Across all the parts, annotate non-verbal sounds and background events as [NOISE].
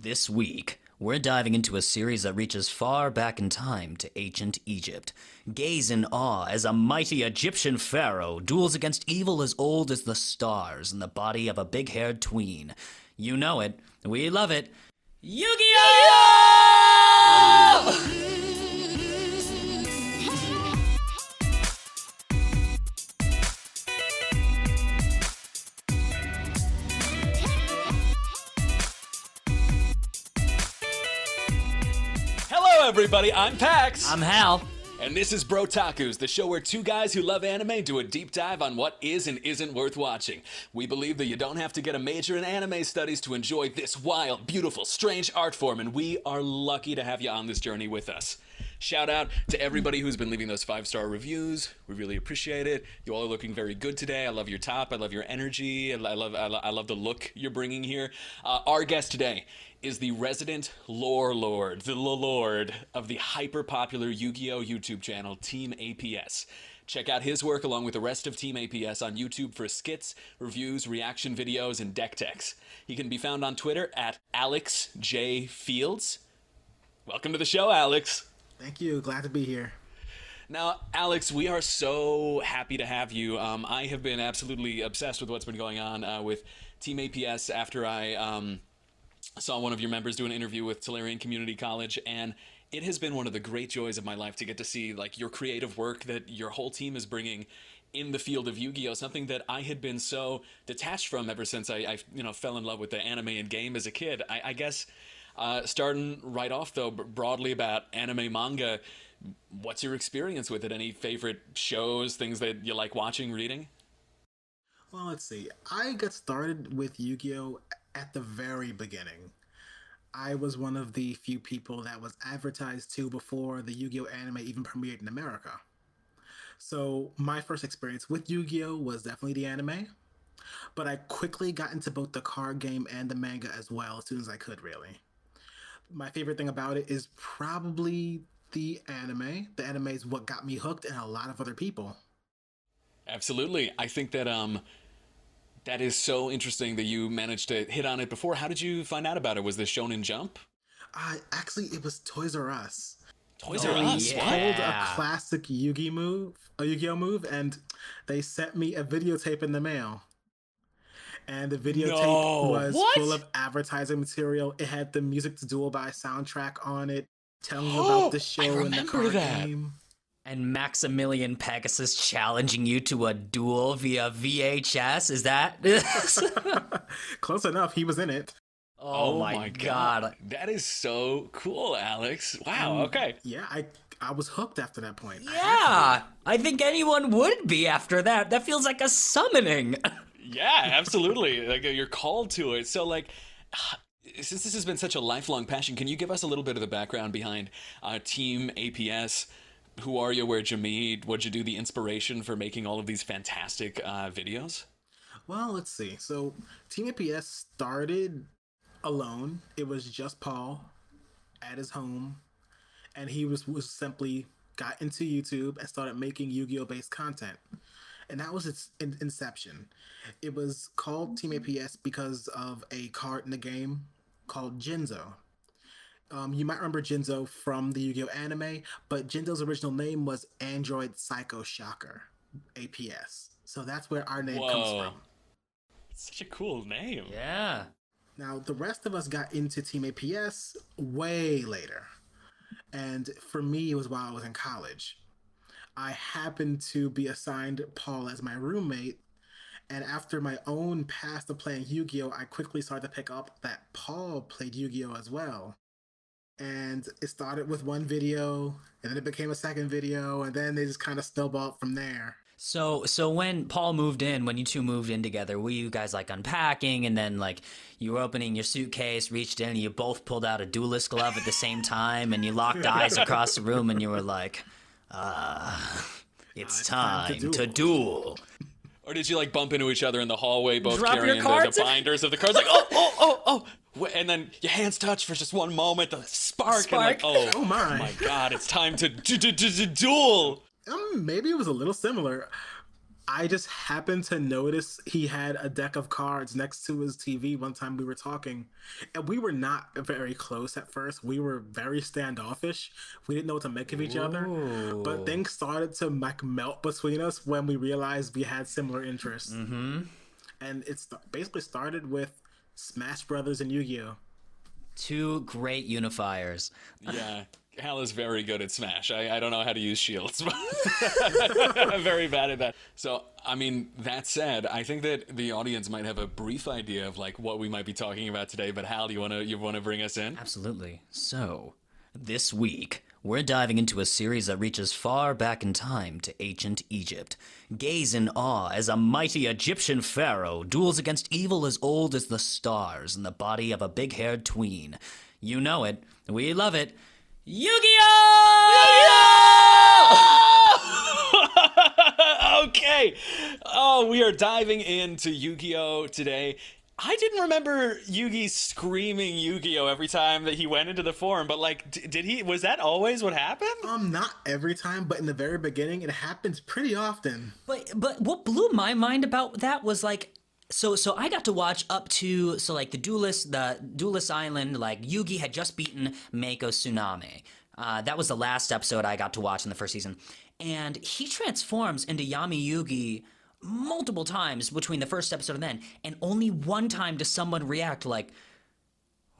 This week, we're diving into a series that reaches far back in time to ancient Egypt. Gaze in awe as a mighty Egyptian pharaoh duels against evil as old as the stars in the body of a big haired tween. You know it. We love it. Yu Gi Oh! Everybody. I'm Pax. I'm Hal. and this is Brotakus, the show where two guys who love anime do a deep dive on what is and isn't worth watching. We believe that you don't have to get a major in anime studies to enjoy this wild, beautiful, strange art form, and we are lucky to have you on this journey with us. Shout out to everybody who's been leaving those five star reviews. We really appreciate it. You all are looking very good today. I love your top. I love your energy. I love I, lo- I love the look you're bringing here. Uh, our guest today is the resident lore lord, the lord of the hyper popular Yu Gi Oh YouTube channel Team APS. Check out his work along with the rest of Team APS on YouTube for skits, reviews, reaction videos, and deck techs. He can be found on Twitter at Alex J Fields. Welcome to the show, Alex. Thank you. Glad to be here. Now, Alex, we are so happy to have you. Um, I have been absolutely obsessed with what's been going on uh, with Team APS after I um, saw one of your members do an interview with Tolarian Community College, and it has been one of the great joys of my life to get to see like your creative work that your whole team is bringing in the field of Yu-Gi-Oh, something that I had been so detached from ever since I, I you know fell in love with the anime and game as a kid. I, I guess uh, starting right off though, broadly about anime manga, what's your experience with it? Any favorite shows, things that you like watching, reading? Well, let's see. I got started with Yu Gi Oh! at the very beginning. I was one of the few people that was advertised to before the Yu Gi Oh! anime even premiered in America. So, my first experience with Yu Gi Oh! was definitely the anime, but I quickly got into both the card game and the manga as well as soon as I could, really. My favorite thing about it is probably the anime. The anime is what got me hooked, and a lot of other people. Absolutely. I think that um that is so interesting that you managed to hit on it before. How did you find out about it? Was this Shonen Jump? Uh, actually, it was Toys R Us. Toys Oh, R Us. yeah. Pulled Yeah. a classic Yugi move, a Yu-Gi-Oh move, and they sent me a videotape in the mail. And the videotape No. was What? full of advertising material. It had the Music to Duel by soundtrack on it, telling you about [GASPS] the I show and the remember card that. game. And Maximilian Pegasus challenging you to a duel via VHS. Is that? [LAUGHS] Close enough, he was in it. oh, my, god. That is so cool, Alex. Wow. Um, okay. Yeah, I I was hooked after that point. I Yeah, I think anyone would be after that. That feels like a summoning. [LAUGHS] Yeah, absolutely. like you're called to it. So like [SIGHS] since this has been such a lifelong passion, can you give us a little bit of the background behind uh, Team APS? Who are you? Where'd you meet? What'd you do? The inspiration for making all of these fantastic uh, videos? Well, let's see. So, Team APS started alone. It was just Paul at his home, and he was was simply got into YouTube and started making Yu-Gi-Oh based content. And that was its in- inception. It was called Team APS because of a card in the game called Jinzo. Um, you might remember Jinzo from the Yu-Gi-Oh anime, but Jinzo's original name was Android Psycho Shocker, APS. So that's where our name comes Whoa. from. Such a cool name. yeah. Now, the rest of us got into Team APS way later. And for me, it was while I was in college. I happened to be assigned Paul as my roommate. And after my own past of playing Yu Gi Oh!, I quickly started to pick up that Paul played Yu Gi Oh! as well. And it started with one video, and then it became a second video, and then they just kind of snowballed from there. So so when Paul moved in, when you two moved in together, were you guys like unpacking and then like you were opening your suitcase, reached in, and you both pulled out a duelist glove at the same time, and you locked [LAUGHS] eyes across the room, and you were like, uh, it's, it's time, time to to duel. Or did you like bump into each other in the hallway, both Drop carrying the, the binders of the cards? Like, oh, oh, oh, oh. And then your hands touch for just one moment, the spark, and like, oh, Oh my. my god, it's time to du- du- du- du- duel. Um, maybe it was a little similar. I just happened to notice he had a deck of cards next to his TV one time we were talking. And we were not very close at first. We were very standoffish. We didn't know what to make of each other. But things started to like melt between us when we realized we had similar interests. Mm-hmm. And it's basically started with Smash Brothers and Yu Gi Oh! Two great unifiers. Yeah. Hal is very good at Smash. I, I don't know how to use shields. [LAUGHS] [LAUGHS] I'm very bad at that. So, I mean, that said, I think that the audience might have a brief idea of like what we might be talking about today. But Hal, you want to you want to bring us in? Absolutely. So, this week, we're diving into a series that reaches far back in time to ancient Egypt. Gaze in awe as a mighty Egyptian pharaoh duels against evil as old as the stars in the body of a big haired tween. You know it. We love it. Yu-Gi-Oh! [LAUGHS] okay. Oh, we are diving into Yu-Gi-Oh today. I didn't remember Yugi screaming Yu-Gi-Oh every time that he went into the forum, but like, d- did he? Was that always what happened? Um, not every time, but in the very beginning, it happens pretty often. But but what blew my mind about that was like so so I got to watch up to so like the duelist the duelist island like Yugi had just beaten Mako Tsunami. Uh, that was the last episode I got to watch in the first season, and he transforms into Yami Yugi multiple times between the first episode and then, and only one time does someone react like.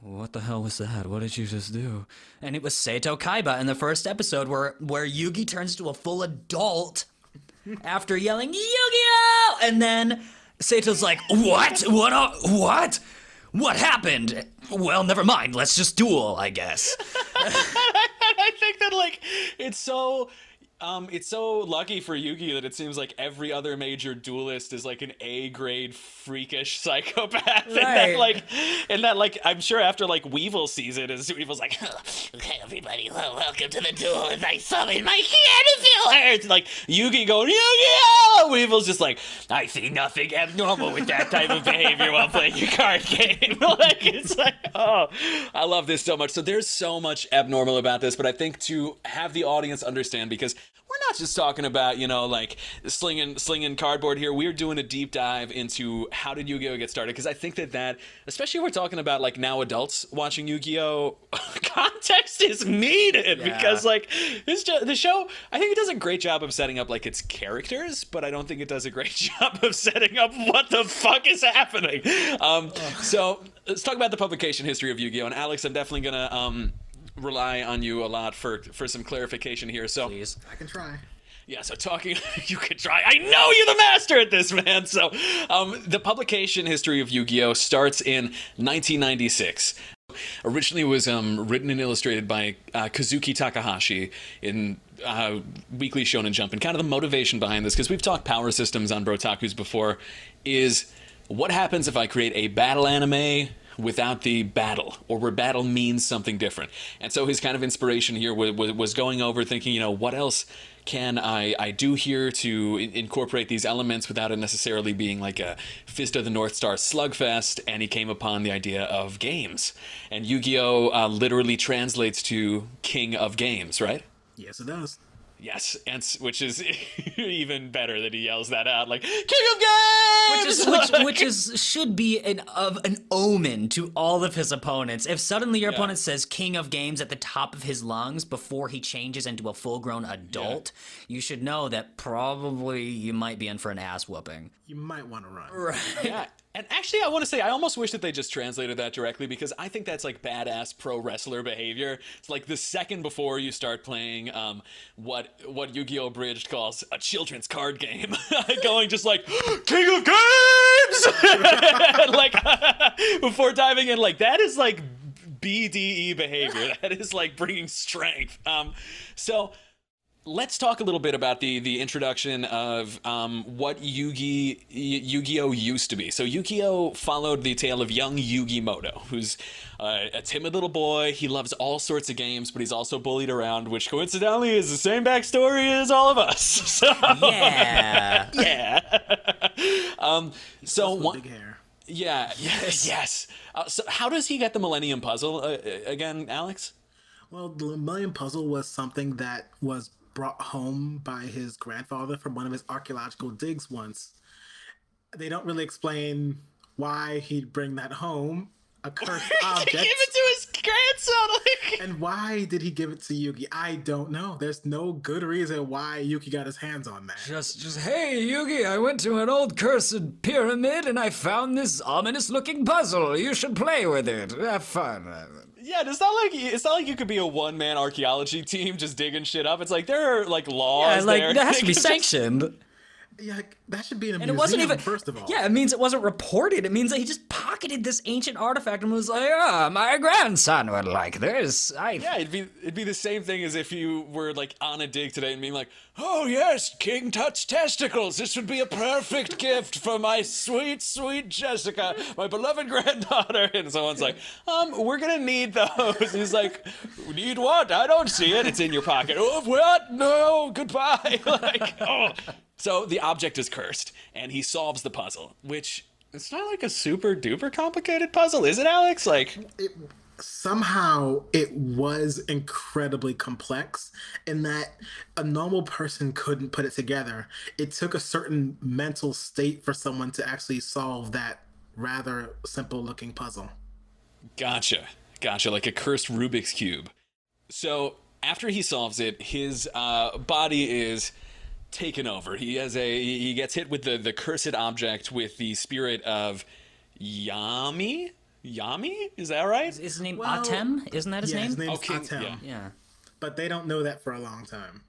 What the hell was that? What did you just do? And it was Seto Kaiba in the first episode where where Yugi turns to a full adult after yelling Yu-Gi-Oh! And then Seto's like, "What? What? Are, what? What happened? Well, never mind. Let's just duel, I guess." [LAUGHS] I think that like it's so um it's so lucky for Yugi that it seems like every other major duelist is like an A grade freakish [LAUGHS] psychopath. And that like and that like I'm sure after like Weevil sees it is Weevil's like Okay everybody, well, welcome to the duel and I summon my caterpillar Like Yugi going, Yu-Gi-Oh! Weevil's just like, I see nothing abnormal with that type of behavior while playing your card game. [LAUGHS] like it's like, oh, I love this so much. So there's so much abnormal about this, but I think to have the audience understand because we're not just talking about you know like slinging slinging cardboard here. We're doing a deep dive into how did Yu-Gi-Oh get started because I think that that especially if we're talking about like now adults watching Yu-Gi-Oh [LAUGHS] context is needed because like this the show I think it does a great job of setting up like its characters, but I don't think it does a great [LAUGHS] job of setting up what the fuck is happening. Um, so let's talk about the publication history of Yu-Gi-Oh and Alex. I'm definitely gonna um, rely on you a lot for for some clarification here. So Please. I can try. yeah, so talking, [LAUGHS] you could try. I know you're the master at this, man. So, um, the publication history of Yu-Gi-Oh starts in 1996. Originally, it was um, written and illustrated by uh, Kazuki Takahashi in uh, Weekly Shonen Jump, and kind of the motivation behind this, because we've talked power systems on Brotakus before, is what happens if I create a battle anime without the battle, or where battle means something different. And so his kind of inspiration here was, was going over thinking, you know, what else can I, I do here to incorporate these elements without it necessarily being like a Fist of the North Star slugfest? And he came upon the idea of games. And Yu Gi Oh! Uh, literally translates to King of Games, right? Yes, it does. Yes, and s- which is [LAUGHS] even better that he yells that out, like "King of Games," Which is which, which is should be an of an omen to all of his opponents. If suddenly your opponent says "King of Games" at the top of his lungs before he changes into a full-grown adult, you should know that probably you might be in for an ass whooping. You might want to run. yeah. And actually, I want to say, I almost wish that they just translated that directly because I think that's like badass pro wrestler behavior. It's like the second before you start playing um, what what Yu-Gi-Oh! Bridged calls a children's card game, [LAUGHS] going just like King of Games, [LAUGHS] like [LAUGHS] before diving in, like that is like BDE behavior. That is like bringing strength. Um, so let's talk a little bit about the the introduction of um, what Yugi Y- Yu-Gi-Oh used to be. So Yu-Gi-Oh followed the tale of young Yugi Moto, who's uh, a timid little boy. He loves all sorts of games, but he's also bullied around, which coincidentally is the same backstory as all of us. [LAUGHS] So Yeah. [LAUGHS] yeah. [LAUGHS] um, so one, big hair. yeah, yes, yes. Uh, so how does he get the Millennium Puzzle uh, uh, again, Alex? Well, the Millennium Puzzle was something that was brought home by his grandfather from one of his archaeological digs once. They don't really explain why he'd bring that home, a cursed object. Give it to his grandson. [LAUGHS] Like, And why did he give it to Yugi? I don't know. There's no good reason why Yugi got his hands on that. Just, just, hey, Yugi, I went to an old cursed pyramid and I found this ominous looking puzzle. You should play with it. Have fun. Yeah, it's not like it's not like you could be a one man archaeology team just digging shit up. It's like there are like laws. Yeah, like, there. that has to be [LAUGHS] sanctioned. Yeah, that should be in a And it wasn't even. first of all. Yeah, it means it wasn't reported. It means that he just pocketed this ancient artifact and was like, ah, my grandson would like this. I. Yeah, it'd be it'd be the same thing as if you were like on a dig today and being like, "Oh yes, King Tut's testicles. This would be a perfect gift for my sweet, sweet Jessica, my beloved granddaughter." And someone's like, "Um, we're gonna need those." He's like, "Need what? I don't see it. It's in your pocket." Oh, what? No, goodbye. [LAUGHS] like, oh. So the object is cursed, and he solves the puzzle, which. It's not like a super duper complicated puzzle, is it, Alex? Like, it somehow it was incredibly complex in that a normal person couldn't put it together. It took a certain mental state for someone to actually solve that rather simple looking puzzle. Gotcha. Gotcha. Like a cursed Rubik's Cube. So after he solves it, his uh, body is taken over. He has a he gets hit with the the cursed object with the spirit of Yami. Yami, is that right? Is his name Well, Atem? Isn't that his yeah, name? his name's Okay, Atem, yeah. yeah. but they don't know that for a long time.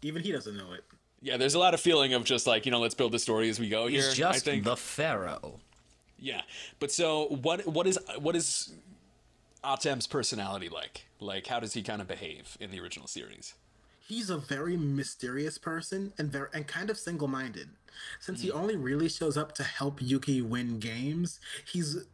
Even he doesn't know it. Yeah, there's a lot of feeling of just like you know, let's build the story as we go here. He's I just think. the pharaoh. Yeah, but so what? What is what is Atem's personality like? Like, how does he kind of behave in the original series? He's a very mysterious person and very and kind of single-minded. Since he hmm. only really shows up to help Yugi win games, he's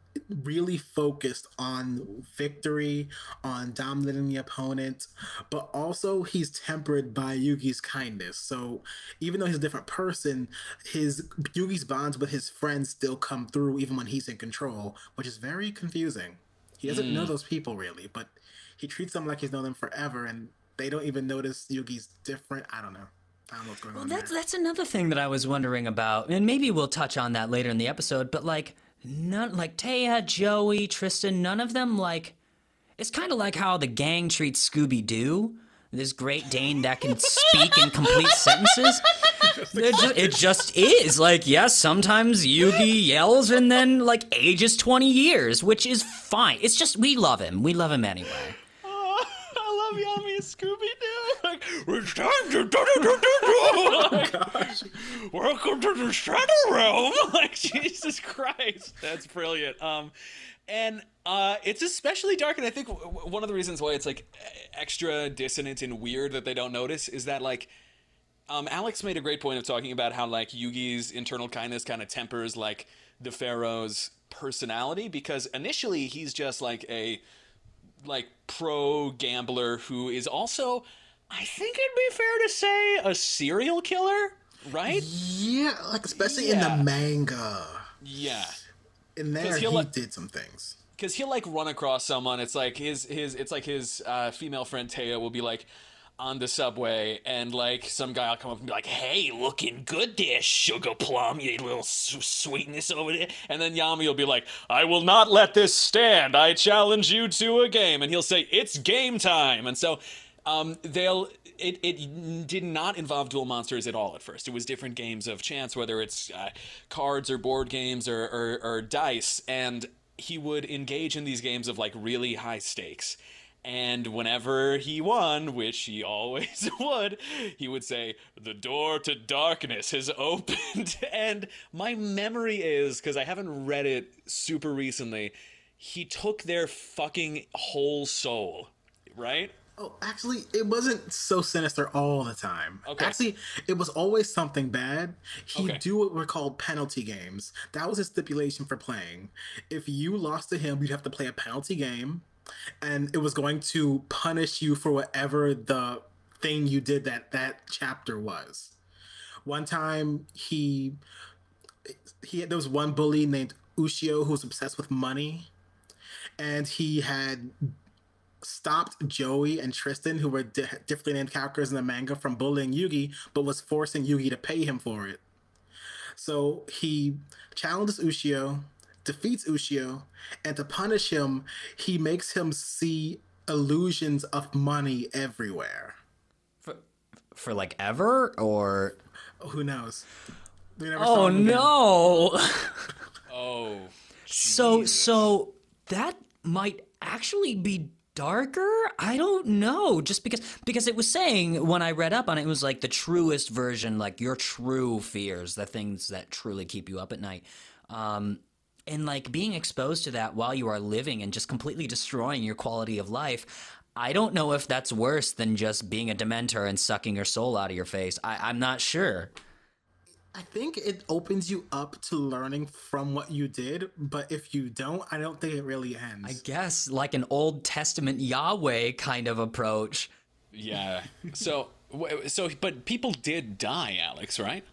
really focused on victory, on dominating the opponent, but also he's tempered by Yugi's kindness. So even though he's a different person, his Yugi's bonds with his friends still come through even when he's in control, which is very confusing. He doesn't know hmm. those people really, but he treats them like he's known them forever and they don't even notice Yugi's different. I don't know. I don't know what's going on. That's there. that's another thing that I was wondering about, and maybe we'll touch on that later in the episode. But like, none like Téa, Joey, Tristan, none of them like. It's kind of like how the gang treats Scooby Doo, this Great Dane that can speak in complete sentences. [LAUGHS] It just, it just is like yes. Sometimes Yugi yells and then like ages twenty years, which is fine. It's just we love him. We love him anyway. Oh, I love Scooby Doo. [LAUGHS] Like, it's time to do do do do do. [LAUGHS] Welcome to the Shadow Realm. [LAUGHS] Like, Jesus Christ, that's brilliant. Um, and uh, it's especially dark, and I think w- one of the reasons why it's like extra dissonant and weird that they don't notice is that like. Um, Alex made a great point of talking about how like Yugi's internal kindness kind of tempers like the Pharaoh's personality because initially he's just like a like pro gambler who is also I think it'd be fair to say a serial killer, right? Yeah, like especially in the manga. Yeah. In there he he'll did some things. Cause he'll like run across someone. It's like his his it's like his uh, female friend Téa will be like on the subway and like some guy will come up and be like, "Hey, looking good there, sugar plum, you little s- sweetness over there." And then Yami will be like, "I will not let this stand. I challenge you to a game." And he'll say, "It's game time." And so um, they'll it, it did not involve duel monsters at all at first. It was different games of chance, whether it's uh, cards or board games or, or, or dice, and he would engage in these games of like really high stakes. And whenever he won, which he always [LAUGHS] would, he would say, The door to darkness has [LAUGHS] opened. and my memory is, because I haven't read it super recently, he took their fucking whole soul, right? Oh, actually, it wasn't so sinister all the time. Okay. Actually, it was always something bad. He'd Okay. do what were called penalty games. That was his stipulation for playing. If you lost to him, you'd have to play a penalty game, and it was going to punish you for whatever the thing you did that that chapter was. One time, he he there was one bully named Ushio who was obsessed with money, and he had stopped Joey and Tristan, who were di- differently named characters in the manga, from bullying Yugi, but was forcing Yugi to pay him for it. So he challenges Ushio, defeats Ushio, and to punish him, he makes him see illusions of money everywhere. For, for like ever or Who knows? We never saw Oh him no. [LAUGHS] Oh. so so that might actually be darker i don't know just because because it was saying when i read up on it it was like the truest version like your true fears the things that truly keep you up at night um and like being exposed to that while you are living and just completely destroying your quality of life i don't know if that's worse than just being a dementor and sucking your soul out of your face I, i'm not sure I think it opens you up to learning from what you did, but if you don't, I don't think it really ends. i guess like an old testament yahweh kind of approach Yeah. So, so, but people did die, Alex, right?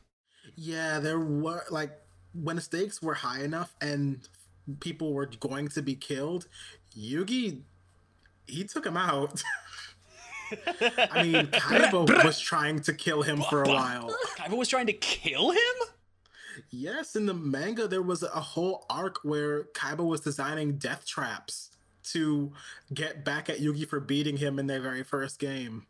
Yeah, there were like when the stakes were high enough and people were going to be killed, Yugi he took him out. [LAUGHS] I mean, [LAUGHS] Kaiba was trying to kill him for a while. Kaiba was trying to kill him? Yes, in the manga there was a whole arc where Kaiba was designing death traps to get back at Yugi for beating him in their very first game.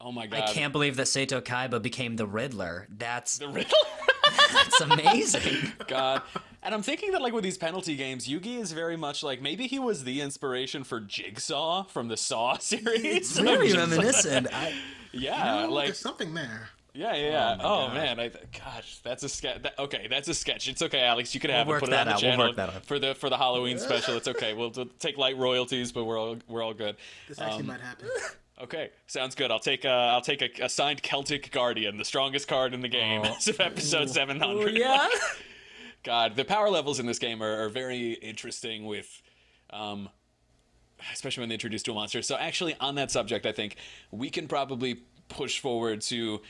Oh my god. I can't believe that Seto Kaiba became the Riddler. That's The riddle? [LAUGHS] that's amazing. [LAUGHS] God. And I'm thinking that, like, with these penalty games, Yugi is very much like maybe he was the inspiration for Jigsaw from the Saw [LAUGHS] series. Very [LAUGHS] Just like- reminiscent. I, yeah, Oh, like, there's something there. yeah, yeah, yeah. Oh, God. man, I, gosh, that's a sketch. That, okay, that's a sketch. It's okay, Alex. You can have We'll it. work Put it on that the out. We'll work that out. for the for the Halloween special. It's okay. We'll, we'll take light royalties, but we're all we're all good. This actually Um, might happen. Okay, sounds good. I'll take uh, I'll take a, a signed Celtic Guardian, the strongest card in the game, as [LAUGHS] of episode seven hundred. yeah. [LAUGHS] God, the power levels in this game are, are very interesting with, um, especially when they introduce duel monsters. So actually, on that subject, I think we can probably push forward to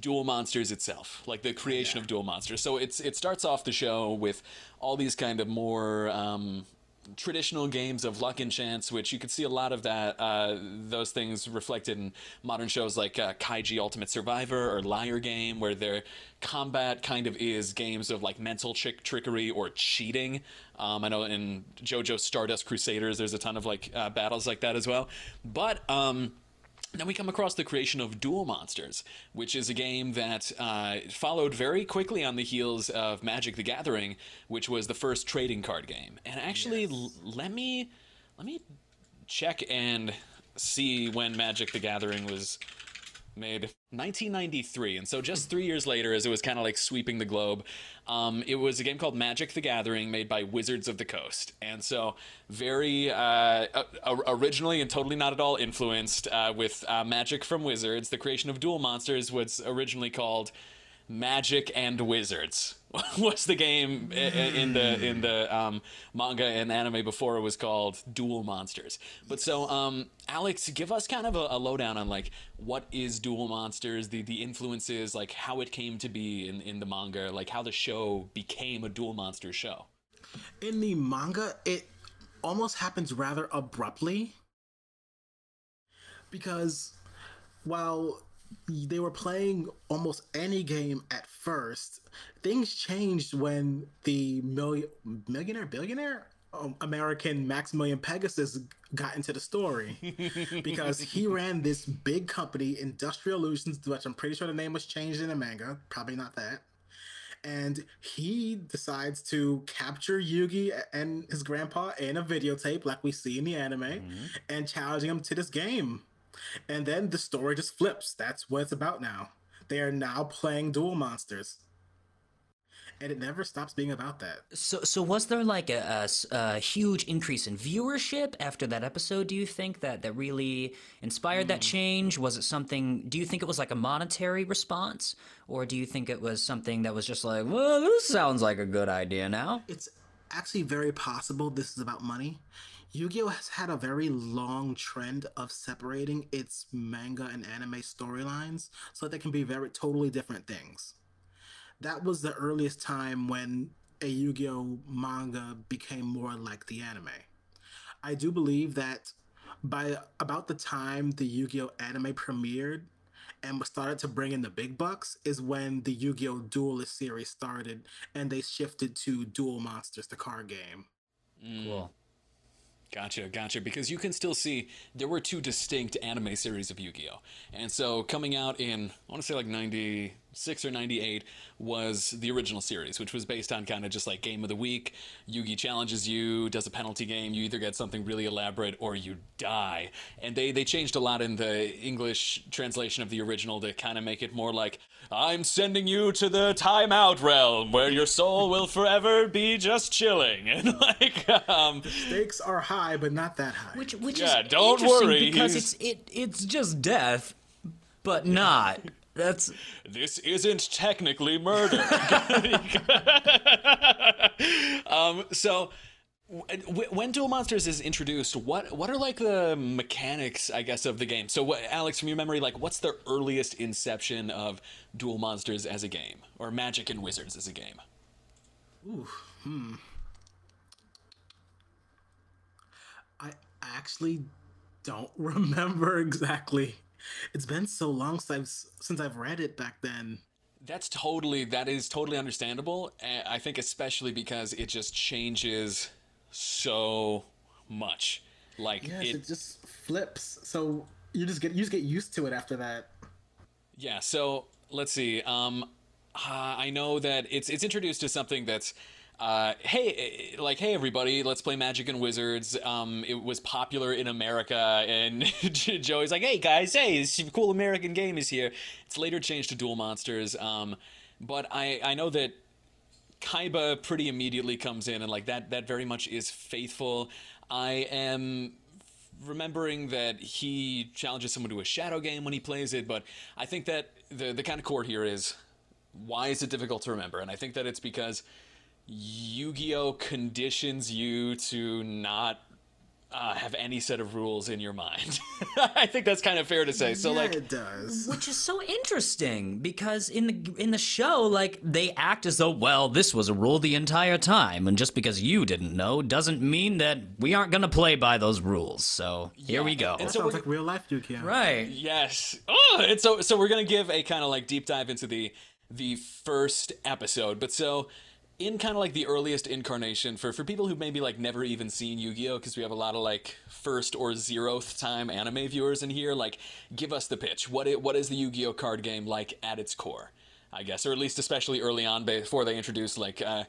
duel monsters itself like the creation of duel monsters so it's it starts off the show with all these kind of more um traditional games of luck and chance, which you could see a lot of that, uh, those things reflected in modern shows like uh, Kaiji Ultimate Survivor or Liar Game, where their combat kind of is games of like mental trick trickery or cheating. Um, I know in JoJo Stardust Crusaders, there's a ton of like uh, battles like that as well. But um, then we come across the creation of Duel Monsters, which is a game that uh, followed very quickly on the heels of Magic: The Gathering, which was the first trading card game. And actually, l- let me let me check and see when Magic: The Gathering was made 1993 and so just three years later as it was kind of like sweeping the globe um, it was a game called magic the gathering made by wizards of the coast. And so very uh, originally and totally not at all influenced uh, with uh, magic from wizards the creation of duel monsters was originally called Magic and Wizards [LAUGHS] was the game in the in the um, manga and anime before it was called Duel Monsters. But so, um, Alex, give us kind of a, a lowdown on like what is Duel Monsters, the the influences, like how it came to be in in the manga, like how the show became a Duel Monsters show. In the manga, it almost happens rather abruptly because while they were playing almost any game at first, things changed when the million, millionaire, billionaire um, American Maximilian Pegasus got into the story [LAUGHS] because he ran this big company, Industrial Illusions, which I'm pretty sure the name was changed in the manga. Probably not that and he decides to capture Yugi and his grandpa in a videotape, like we see in the anime, and challenging him to this game. And then the story just flips. That's what it's about now. They are now playing Duel Monsters. And it never stops being about that. So, so was there like a a huge increase in viewership after that episode? Do you think that that really inspired that mm. change? Was it something? Do you think it was like a monetary response, or do you think it was something that was just like, well, this sounds like a good idea now? It's actually very possible this is about money. Yu Gi Oh! has had a very long trend of separating its manga and anime storylines so that they can be very totally different things. That was the earliest time when a Yu Gi Oh! manga became more like the anime. I do believe that by about the time the Yu-Gi-Oh anime premiered and started to bring in the big bucks is when the Yu-Gi-Oh Duelist series started and they shifted to Duel Monsters, the card game. Cool. Gotcha, gotcha. Because you can still see there were two distinct anime series of Yu Gi Oh! And so coming out in, I want to say like 96 or 98, was the original series, which was based on kind of just like game of the week. Yu Gi challenges you, does a penalty game. You either get something really elaborate or you die. And they, they changed a lot in the English translation of the original to kind of make it more like, I'm sending you to the timeout realm where your soul will forever be just chilling. [LAUGHS] And like, um, the Stakes are high, but not that high. Which which Yeah, is don't interesting worry, because he's- it's it it's just death, but not. That's this isn't technically murder. [LAUGHS] um, so, w- when Duel Monsters is introduced, what what are like the mechanics, I guess, of the game? So, what, Alex, from your memory, like, what's the earliest inception of Duel Monsters as a game, or Magic and Wizards as a game? Ooh, hmm. I actually don't [LAUGHS] remember exactly. It's been so long since I've, since I've read it back then. That's totally that is totally understandable. I think especially because it just changes so much. Like Yes, it, it just flips. So you just get you just get used to it after that. Yeah, so let's see. Um, uh, I know that it's it's introduced to something that's, uh, hey, eh, like hey everybody, let's play Magic and Wizards. Um, it was popular in America, and [LAUGHS] Joey's like, hey guys, hey, this cool American game is here. It's later changed to Duel Monsters. Um, but I I know that Kaiba pretty immediately comes in and like that that very much is faithful. I am remembering that he challenges someone to a shadow game when he plays it, but I think that the the kind of core here is why is it difficult to remember? And I think that it's because Yu-Gi-Oh conditions you to not uh, have any set of rules in your mind. [LAUGHS] I think that's kind of fair to say. So yeah, like it does. which is so interesting because in the in the show, like they act as though, well, this was a rule the entire time, and just because you didn't know doesn't mean that we aren't gonna play by those rules. So here we go. and so Sounds like real life Yu-Gi-Oh. right. Yes. Oh, and so so we're gonna give a kind of like deep dive into the the first episode. But so in kind of like the earliest incarnation for for people who maybe like never even seen Yu-Gi-Oh because we have a lot of like first or zeroth time anime viewers in here. Like, give us the pitch. What it, what is the Yu-Gi-Oh card game like at its core? I guess, or at least especially early on before they introduced like uh,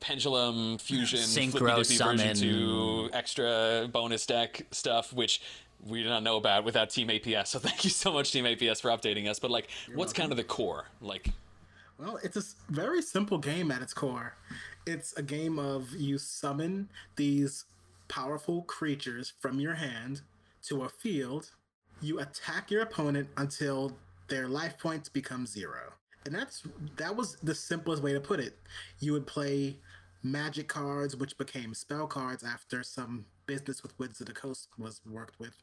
pendulum fusion, Synchro flippy-dippy version summon. two extra bonus deck stuff, which we did not know about without Team APS. So thank you so much, Team APS, for updating us. But like, what's kind of the core? Like, Well, it's a very simple game at its core. It's a game of you summon these powerful creatures from your hand to a field. You attack your opponent until their life points become zero. And that's that was the simplest way to put it. You would play magic cards, which became spell cards after some business with Wizards of the Coast was worked with.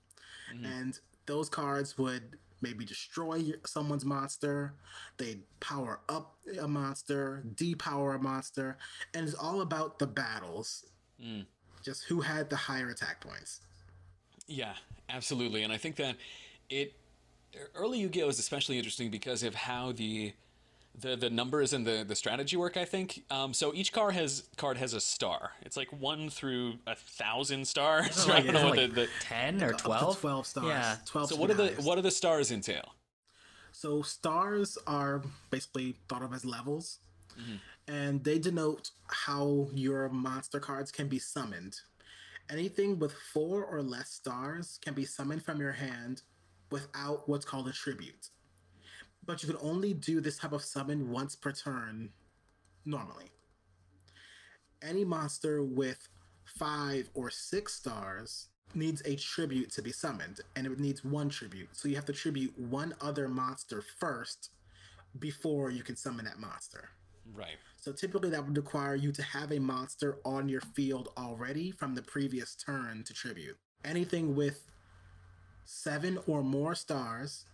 Mm-hmm. And those cards would maybe destroy someone's monster, they'd power up a monster, depower a monster, and it's all about the battles. Mm. Just who had the higher attack points. Yeah, absolutely. And I think that it early Yu-Gi-Oh is especially interesting because of how the the the numbers and the the strategy work. I think um, so. Each card has card has a star. It's like one through a thousand stars. [LAUGHS] I don't know what like the, the, ten or Up to twelve. 12 stars. Yeah. 12 so what are the highest. what do the stars entail? So stars are basically thought of as levels, and they denote how your monster cards can be summoned. Anything with four or less stars can be summoned from your hand without what's called a tribute. But you can only do this type of summon once per turn normally. Any monster with five or six stars needs a tribute to be summoned, and it needs one tribute. So you have to tribute one other monster first before you can summon that monster. Right. So typically that would require you to have a monster on your field already from the previous turn to tribute. Anything with seven or more stars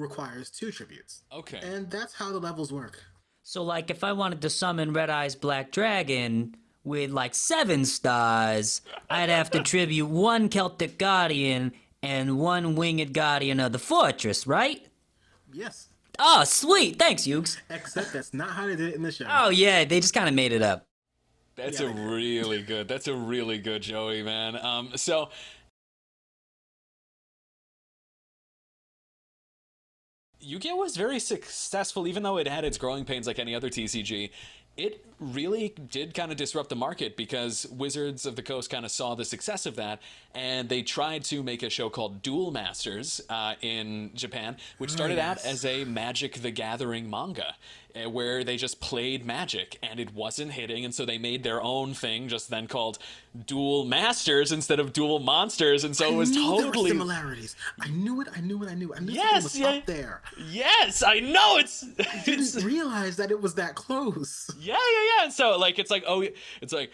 requires two tributes. Okay. And that's how the levels work. So, like, if I wanted to summon Red Eyes Black Dragon, with like seven stars, I'd have to [LAUGHS] tribute one Celtic Guardian and one Winged Guardian of the Fortress, right? Yes. Oh, sweet. Thanks, Ukes. Except that's not how they did it in the show. Oh, yeah, they just kind of made it up. That's Yeah, a really good. That's a really good Joey, man. Um, so Yu-Gi-Oh was very successful, even though it had its growing pains like any other TCG. It really did kind of disrupt the market because Wizards of the Coast kind of saw the success of that, and they tried to make a show called Duel Masters uh, in Japan, which started out as a Magic the Gathering manga, uh, where they just played Magic, and it wasn't hitting, and so they made their own thing, just then called Duel Masters instead of Duel Monsters, and so it was I there were totally similarities. I knew it. I knew it. I knew. it. I knew Yes, something was yeah. up there. yes, I know it's it's Didn't realize that it was that close. Yeah, yeah, yeah. And so like it's like oh, it's like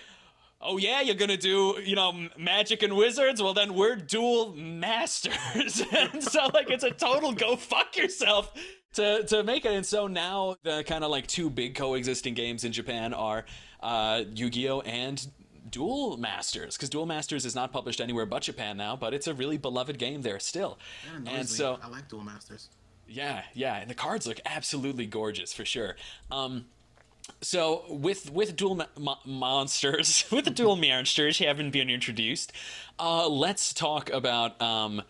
oh yeah, you're gonna do you know magic and wizards. Well then we're duel masters, [LAUGHS] and so like it's a total go fuck yourself. To, to make it and so now the kind of like two big coexisting games in Japan are uh, Yu-Gi-Oh and Duel Masters because Duel Masters is not published anywhere but Japan now but it's a really beloved game there still Kinda and so I like duel masters. yeah, yeah, and the cards look absolutely gorgeous for sure. Um, so with with duel mo- monsters, [LAUGHS] with the duel monsters having been introduced, uh, let's talk about um,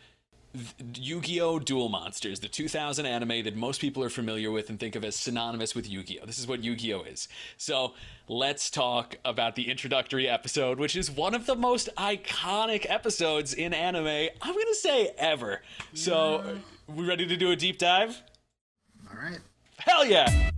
Yu-Gi-Oh! Duel Monsters, the 2000 anime that most people are familiar with and think of as synonymous with Yu-Gi-Oh! This is what Yu-Gi-Oh! is. So let's talk about the introductory episode, which is one of the most iconic episodes in anime. I'm gonna say ever. So, we ready to do a deep dive? All right. Hell yeah!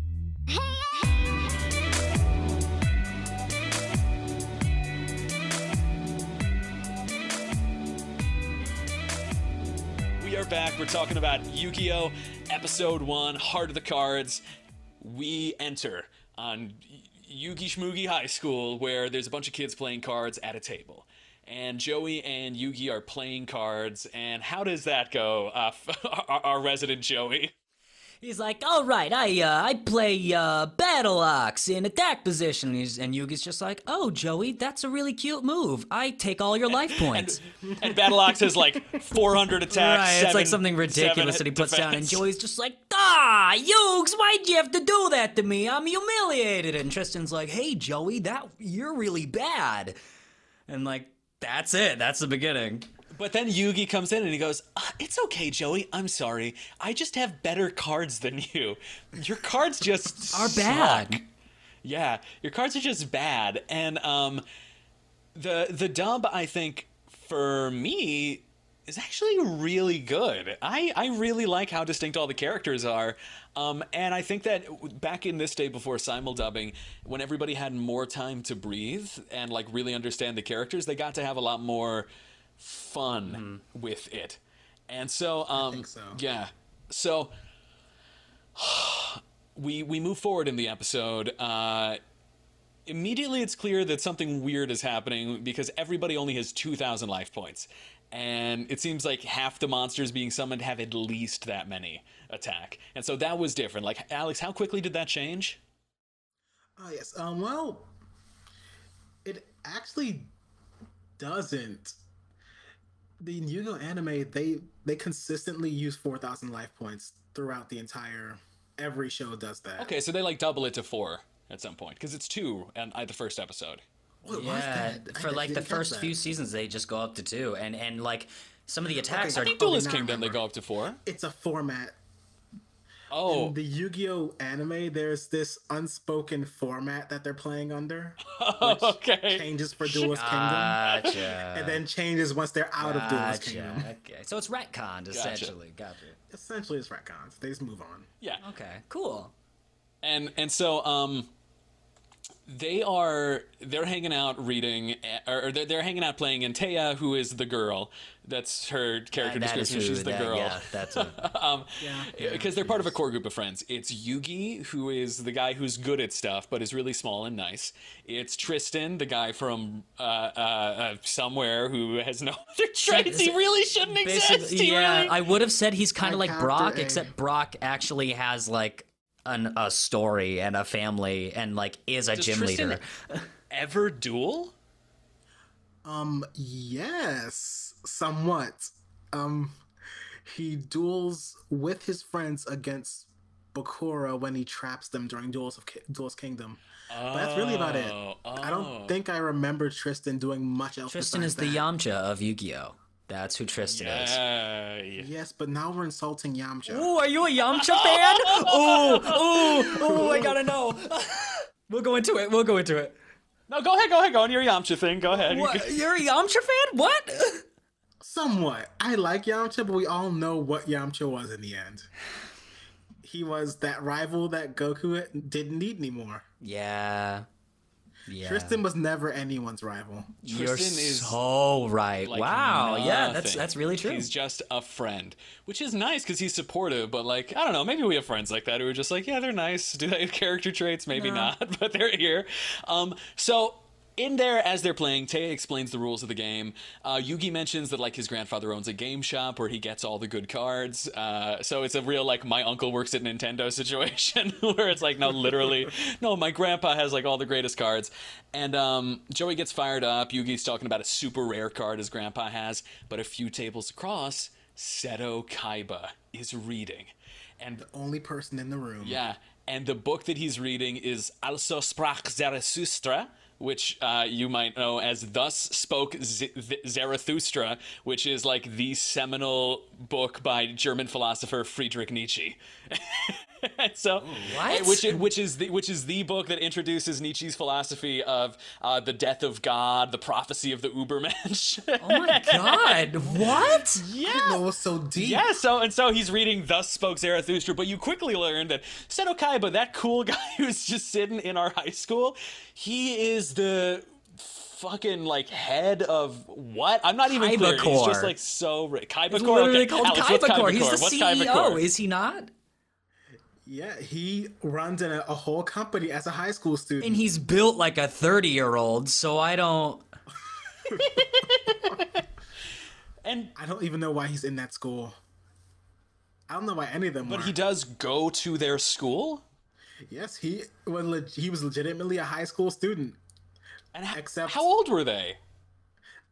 Back. We're talking about Yu Gi Oh! Episode 1 Heart of the Cards. We enter on Yugi Shmoogie High School where there's a bunch of kids playing cards at a table. And Joey and Yugi are playing cards. And how does that go, uh, [LAUGHS] our, our resident Joey? He's like, all right, I uh, I play uh, Battle Ox in attack position. And, he's, and Yugi's just like, oh, Joey, that's a really cute move. I take all your life [LAUGHS] points. And Battle Ox has like [LAUGHS] 400 attacks. right, it's like something ridiculous that he puts down, and. Joey's just like, ah, Yugs, why'd you have to do that to me? I'm humiliated. And Tristan's like, hey, Joey, that you're really bad. And like, that's it. That's the beginning. But then Yugi comes in and he goes, "Uh, "It's okay, Joey. I'm sorry. I just have better cards than you. Your cards just [LAUGHS] Are suck." bad. Yeah, your cards are just bad." And um, the the dub, I think, for me, is actually really good. I I really like how distinct all the characters are. Um, and I think that back in this day before simul dubbing, when everybody had more time to breathe and like really understand the characters, they got to have a lot more fun with it. And so, um, so. yeah. So [SIGHS] we we move forward in the episode. Uh, immediately, it's clear that something weird is happening because everybody only has two thousand life points, and it seems like half the monsters being summoned have at least that many attack. And so that was different. Like Alex, how quickly did that change? Oh yes. Um. Well, it actually doesn't. The Yu-Gi-Oh anime they they consistently use four thousand life points throughout the entire. Every show does that. Okay, so they like double it to four at some point because it's two and I the first episode. It was Yeah, that. I for like the first few seasons, they just go up to two, and and like some of the attacks Okay, are. I think Duelist now I Kingdom they go up to four. It's a format. Oh, In the Yu-Gi-Oh anime, there's this unspoken format that they're playing under. [LAUGHS] okay. Changes for Duelist Kingdom, [LAUGHS] and then changes once they're out of Duelist Kingdom. Gotcha. Okay, so it's retconned essentially. Gotcha. Essentially, it's retcons. They just move on. Yeah. Okay, cool. and and so um they are they're hanging out reading or they're, they're hanging out playing and Téa who is the girl that's her character That is description who she's the that- girl. Yeah, that's a, [LAUGHS] um Yeah. because they're part of a core group of friends. It's Yugi who is the guy who's good at stuff but is really small and nice. It's Tristan the guy from uh, uh, uh somewhere who has no [LAUGHS] other traits he really shouldn't exist Yeah, really I would have said he's kind of Like like Brock, A. except Brock actually has like an, a story and a family, and like is a Does gym Tristan- leader. ever duel? Um, yes, somewhat. Um, he duels with his friends against Bakura when he traps them during Duels of Ki- Duels Kingdom. But that's really about it. Oh, I oh. don't think I remember Tristan doing much else. Tristan is besides the. Yamcha of Yu-Gi-Oh. That's who Tristan is. Yeah, yeah. Yes, but now we're insulting Yamcha. Ooh, are you a Yamcha fan? Ooh, ooh, ooh, I gotta know. [LAUGHS] we'll go into it. We'll go into it. No, go ahead, go ahead, go on your Yamcha thing. Go ahead. What? [LAUGHS] You're a Yamcha fan? What? Somewhat. I like Yamcha, but we all know what Yamcha was in the end. He was that rival that Goku didn't need anymore. Yeah. Yeah. Tristan was never anyone's rival. You're Tristan is so right. like wow. Yeah, that's that's really true. He's just a friend, which is nice because he's supportive. But like, I don't know, maybe we have friends like that who are just like, yeah, they're nice. Do they have character traits? Maybe not, [LAUGHS] but they're here. Um, so. In there, as they're playing, Téa explains the rules of the game. Uh, Yugi mentions that like his grandfather owns a game shop where he gets all the good cards. Uh, so it's a real like my uncle works at Nintendo [LAUGHS] situation [LAUGHS] where it's like no, literally, no, my grandpa has like all the greatest cards. And um, Joey gets fired up. Yugi's talking about a super rare card his grandpa has, but a few tables across, Seto Kaiba is reading. And the Only person in the room. yeah, and the book that he's reading is Also sprach Zarathustra, which uh, you might know as Thus Spoke Z- Th- Zarathustra, which is like the seminal book by German philosopher Friedrich Nietzsche. [LAUGHS] And so, What? Which is, which is the which is the book that introduces Nietzsche's philosophy of uh, the death of God, the prophecy of the Ubermensch. oh my god. What? [LAUGHS] yeah, It was so deep. yeah, so and so he's reading Thus Spoke Zarathustra, but you quickly learn that Seto Kaiba, that cool [LAUGHS] guy who's just sitting in our high school, he is the fucking like head of what? I'm not even clear. He's just like so ri- Kaiba It's Core. literally Okay, called Alex, what's Kaiba Core. He's Core? the What's CEO, Core? is he not? Yeah, he runs in a, a whole company as a high school student. And he's built like a 30 year old, so I don't. [LAUGHS] And I don't even know why he's in that school. I don't know why any of them but were. he does go to their school. Yes, he was leg- he was legitimately a high school student. And h- Except- how old were they?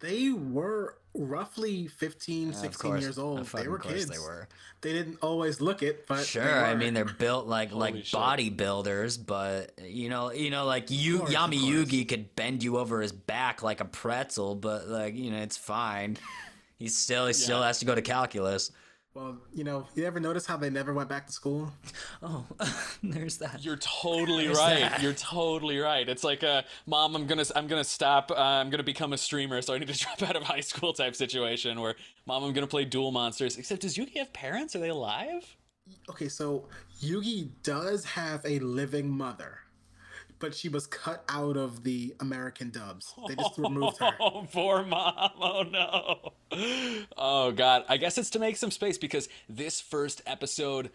They were roughly 15, 16 years old. They were kids. they were. They didn't always look it, but Sure, they I mean they're built like like shit. bodybuilders, but you know, you know, like you course, Yami. Yugi could bend you over his back like a pretzel, but like you know, it's fine. He's still he still has to go to calculus. Well, you know, you ever notice how they never went back to school? Oh, [LAUGHS] there's that. You're totally There's right. that. You're totally right. It's like a mom. I'm gonna I'm gonna stop. Uh, I'm gonna become a streamer, so I need to [LAUGHS] drop out of high school type situation where mom. I'm gonna play Duel Monsters. Except does Yugi have parents? Are they alive? Okay, so Yugi does have a living mother, but she was cut out of the American dubs. They just [LAUGHS] removed her. Oh, poor mom. [LAUGHS] Oh no. Oh god. I guess it's to make some space because this first episode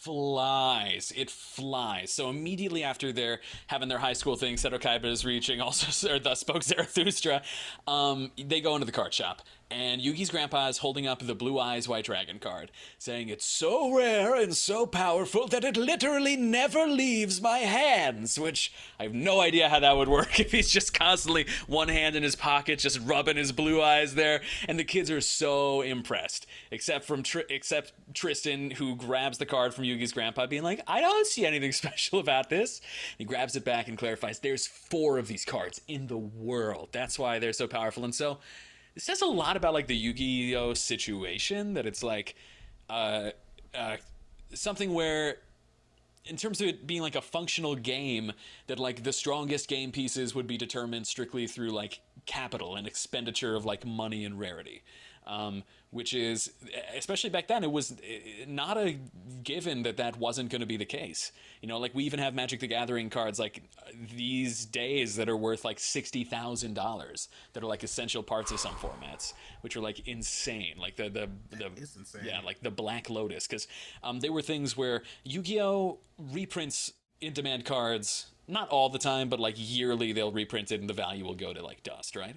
flies. It flies. So immediately after they're having their high school thing, Seto Kaiba is reaching, [LAUGHS] also or thus spoke Zarathustra. Um, they go into the card shop, and Yugi's grandpa is holding up the Blue Eyes White Dragon card, saying it's so rare and so powerful that it literally never leaves my hands. Which I have no idea how that would work [LAUGHS] if he's just constantly one hand in his pocket, just rubbing his blue eyes there, and the kids are so impressed, except from Tr- except Tristan, who grabs the card from Yugi's grandpa, being like, "I don't see anything [LAUGHS] special about this." He grabs it back and clarifies, "There's four of these cards in the world. That's why they're so powerful." And so, it says a lot about like the Yu-Gi-Oh situation that it's like, uh, uh, something where in terms of it being like a functional game that like the strongest game pieces would be determined strictly through like capital and expenditure of like money and rarity. Um, which is especially back then it was eh, not a given that that wasn't going to be the case you know like we even have magic the gathering cards like these days that are worth like $60000 that are like essential parts of some formats which are like insane like the the, the is insane. yeah like the Black Lotus, because um, they were things where Yu-Gi-Oh reprints in-demand cards, not all the time, but like yearly they'll reprint it and the value will go to like dust, right?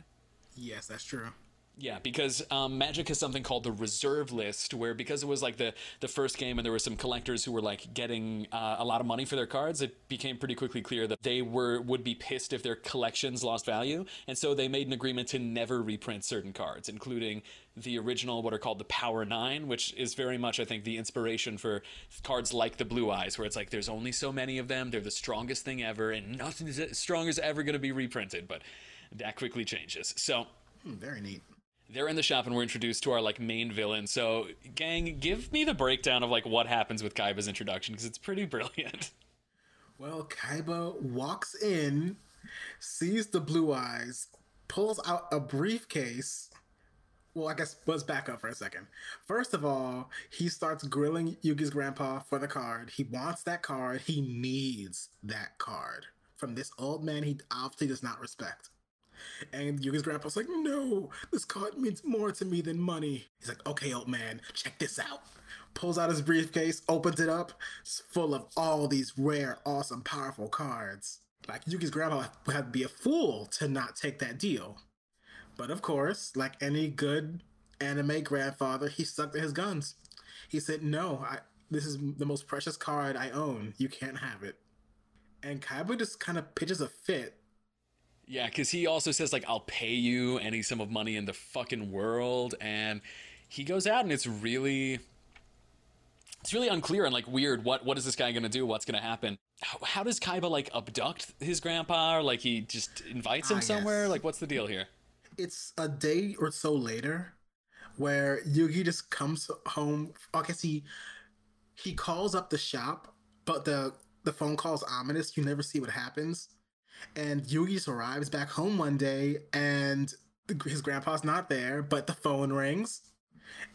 Yes, that's true. Yeah, because um, Magic has something called the reserve list, where because it was like the the first game and there were some collectors who were like getting uh, a lot of money for their cards, it became pretty quickly clear that they were would be pissed if their collections lost value, and so they made an agreement to never reprint certain cards, including the original what are called the Power Nine, which is very much I think the inspiration for cards like the Blue Eyes, where it's like there's only so many of them, they're the strongest thing ever, and nothing as strong is ever going to be reprinted, but that quickly changes. So. Hmm, very neat they're in the shop and we're introduced to our like main villain. So, gang, give me the breakdown of like what happens with Kaiba's introduction because it's pretty [LAUGHS] brilliant. Well, Kaiba walks in, sees the blue eyes, pulls out a briefcase. Well, I guess let's back up for a second. First of all, he starts grilling Yugi's grandpa for the card. He wants that card. He needs that card from this old man he obviously does not respect. And Yugi's grandpa's like, no, this card means more to me than money. He's like, okay, old man, check this out. Pulls out his briefcase, opens it up. It's full of all these rare, awesome, powerful cards. Like, Yugi's grandpa would have to be a fool to not take that deal. But of course, like any good anime grandfather, he stuck to his guns. He said, no, I, this is the most precious card I own. You can't have it. And Kaiba just kind of pitches a fit yeah, because he also says like I'll pay you any sum of money in the fucking world, and he goes out and it's really, it's really unclear and like weird. What what is this guy gonna do? What's gonna happen? How, how does Kaiba like abduct his grandpa? Or like he just invites him ah, somewhere? Like what's the deal here? It's a day or so later where Yugi just comes home. I guess he he calls up the shop, but the the phone call's ominous. You never see what happens. And Yugi arrives back home one day and his grandpa's not there, but the phone rings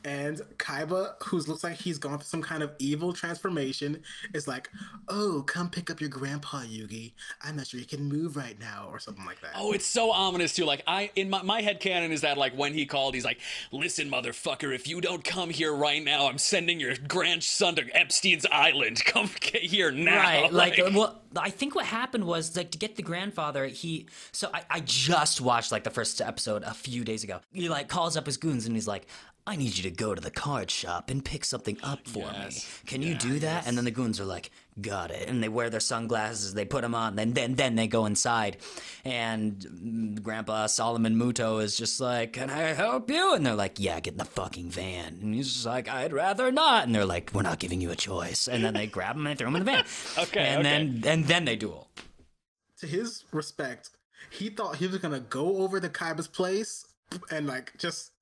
and Kaiba, who looks like he's gone through some kind of evil transformation, is like, "Oh, come pick up your grandpa, Yugi. I'm not sure he can move right now, or something like that." Oh, it's so ominous too. Like I, in my my head canon is that like when he called, he's like, "Listen, motherfucker, if you don't come here right now, I'm sending your grandson to Epstein's Island. [LAUGHS] Come get here now." Right. [LAUGHS] Like, like well, I think what happened was like to get the grandfather. He so I, I just watched like the first episode a few days ago. He like calls up his goons and he's like, I need you to go to the card shop and pick something up for yes. me. Can you do that? Yes. And then the goons are like, got it. And they wear their sunglasses, they put them on, then then then they go inside. And Grandpa Solomon Muto is just like, Can I help you? And they're like, Yeah, get in the fucking van. And he's just like, I'd rather not. And they're like, We're not giving you a choice. And then they [LAUGHS] grab him and throw him in the van. [LAUGHS] okay. And okay. then and then they duel. To his respect, he thought he was gonna go over to Kaiba's place and like just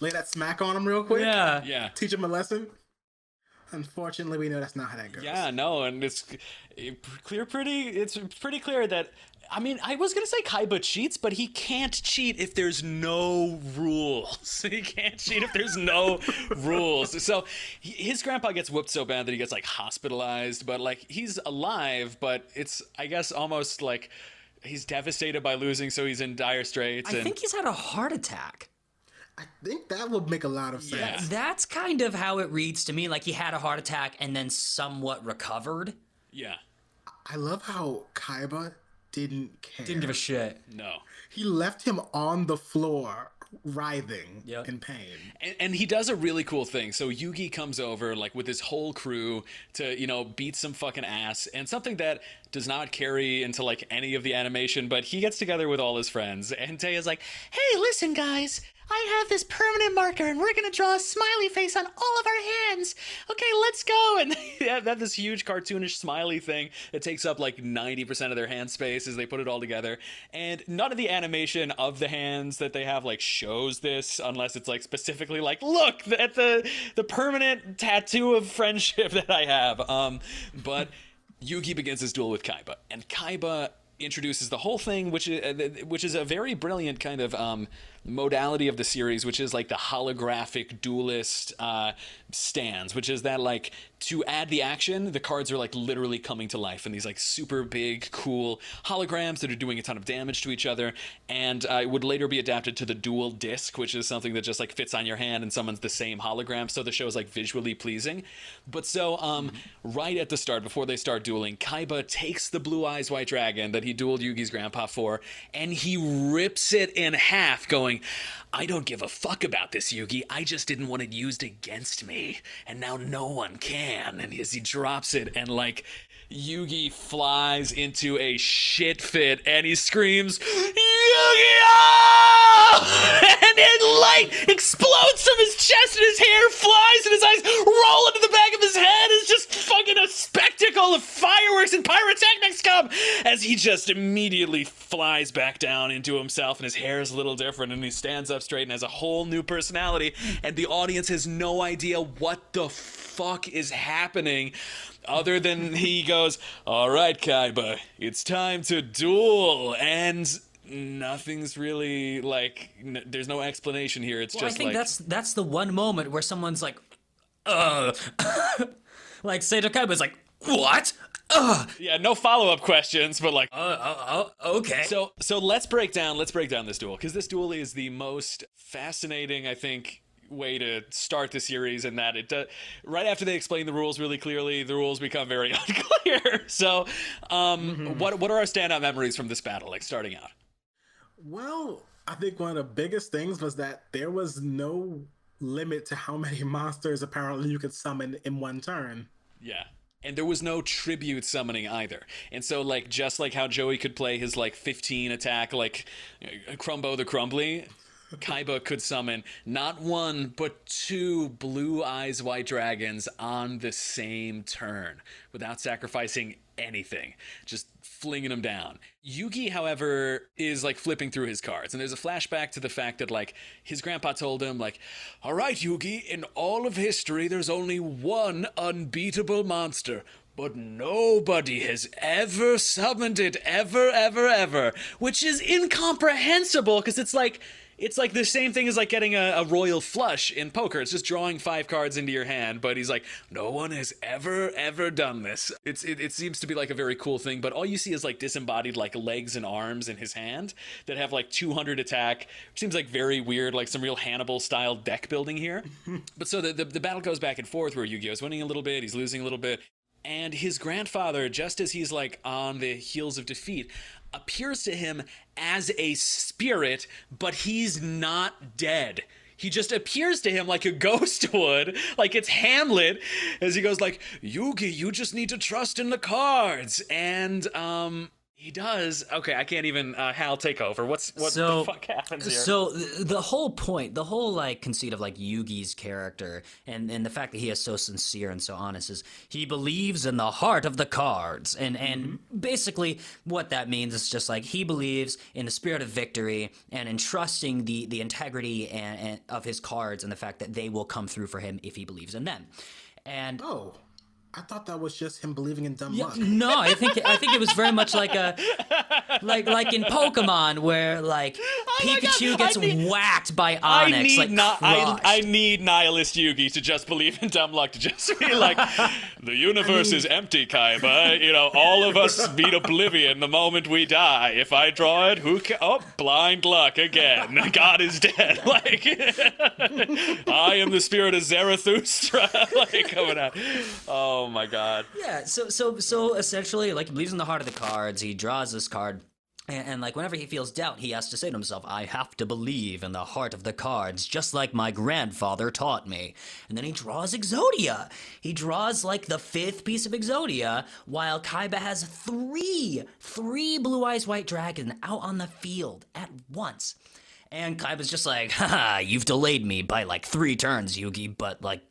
lay that smack on him real quick. Yeah, yeah. Teach him a lesson. Unfortunately, we know that's not how that goes. Yeah, no, and it's clear, pretty. It's pretty clear that. I mean, I was gonna say Kaiba cheats, but he can't cheat if there's no rules. [LAUGHS] he can't cheat if there's no [LAUGHS] rules. So his grandpa gets whooped so bad that he gets like hospitalized, but like he's alive, but it's I guess almost like he's devastated by losing, so he's in dire straits. I and... think he's had a heart attack. I think that would make a lot of sense. Yeah. That's kind of how it reads to me. Like he had a heart attack and then somewhat recovered. Yeah. I love how Kaiba didn't care. Didn't give a shit. No. He left him on the floor writhing yep. in pain. And, and, he does a really cool thing. So Yugi comes over like with his whole crew to, you know, beat some fucking ass and something that does not carry into like any of the animation, but he gets together with all his friends and Téa's like, "Hey, listen guys, I have this permanent marker and we're gonna draw a smiley face on all of our hands. Okay, let's go. [LAUGHS] And they have, they have this huge cartoonish smiley thing that takes up like 90% of their hand space as they put it all together. And none of the animation of the hands that they have like shows this unless it's like specifically like, look at the the permanent tattoo of friendship [LAUGHS] that I have. Um, but [LAUGHS] Yugi begins his duel with Kaiba, and Kaiba introduces the whole thing, which is uh, which is a very brilliant kind of um, modality of the series, which is like the holographic duelist uh, stands, which is that like to add the action, the cards are like literally coming to life in these like super big, cool holograms that are doing a ton of damage to each other, and uh, it would later be adapted to the Duel Disk, which is something that just like fits on your hand and summons the same hologram, so the show is like visually pleasing. But so, um, right at the start, before they start dueling, Kaiba takes the Blue Eyes White Dragon that he dueled Yugi's grandpa for, and he rips it in half, going going, I don't give a fuck about this, Yugi. I just didn't want it used against me. And now no one can. And as he drops it, and like, Yugi flies into a shit fit and he screams, Yu-Gi-Oh! [LAUGHS] and then light explodes from his chest and his hair flies and his eyes roll into the back of his head. It's just fucking a spectacle of fireworks and pyrotechnics come as he just immediately flies back down into himself and his hair is a little different and he stands up straight and has a whole new personality and the audience has no idea what the fuck is happening other than he goes, All right, Kaiba, it's time to duel. And nothing's really like, n- there's no explanation here. It's Well, I think like. that's that's the one moment where someone's like, uh, [LAUGHS] like Seto Kaiba's like, what? Uh, Yeah, no follow up questions, but like. uh, uh, uh, okay. So so let's break down let's break down this duel because this duel is the most fascinating I think way to start the series in that it does right after they explain the rules really clearly the rules become very [LAUGHS] unclear so um what what are our standout memories from this battle like starting out Well, I think one of the biggest things was that there was no limit to how many [LAUGHS] monsters apparently you could summon in one turn. Yeah. And there was no tribute summoning either. And so, like, just like how Joey could play his, like, 15 attack, like, uh, Crumbo the Crumbly, Kaiba could summon not one, but two blue eyes white dragons on the same turn without sacrificing anything. Just flinging them down. Yugi, however, is like flipping through his cards, and there's a flashback to the fact that like his grandpa told him like, "All right, Yugi, in all of history, there's only one unbeatable monster." But nobody has ever summoned it, ever, ever, ever, which is incomprehensible because it's like it's like the same thing as like getting a, a royal flush in poker. It's just drawing five cards into your hand. But he's like, no one has ever ever done this. It's it, it seems to be like a very cool thing. But all you see is like disembodied like legs and arms in his hand that have like 200 attack. Which seems like very weird, like some real Hannibal style deck building here. [LAUGHS] but so the, the the battle goes back and forth where Yu-Gi-Oh's winning a little bit, he's losing a little bit. And his grandfather, just as he's like on the heels of defeat, appears to him as a spirit, but he's not dead. He just appears to him like a [LAUGHS] ghost would, like it's Hamlet, as he goes like, "Yugi, you just need to trust in the cards." And um, he does. Okay, I can't even. Uh, Hal, take over. What's what so, the fuck happens here? So the whole point, the whole like conceit of like Yugi's character and and the fact that he is so sincere and so honest is he believes in the heart of the cards. And and basically what that means is just like he believes in the spirit of victory and in trusting the the integrity and, and of his cards and the fact that they will come through for him if he believes in them. And Oh, I thought that was just him believing in dumb luck. no, I think I think it was very much like a like like in Pokemon where like oh my Pikachu God, gets need- whacked by I need like not. I. I need nihilist Yugi to just believe in dumb luck to just be like, the universe is empty, Kaiba. You know, all of us meet oblivion the moment we die. If I draw it, who can? Oh, blind luck again. [LAUGHS] God is dead. [LAUGHS] Like, [LAUGHS] I am the spirit of Zarathustra. like coming out. Oh Oh my God. Yeah, so so so essentially, like he believes in the heart of the cards. He draws this card, and, and like whenever he feels doubt, he has to say to himself, "I have to believe in the heart of the cards, just like my grandfather taught me." And then he draws Exodia. He draws like the fifth piece of Exodia, while Kaiba has three, three blue eyes white dragon out on the field at once. And Kaiba's just like, "Ha! you've delayed me by like three turns, Yugi, but like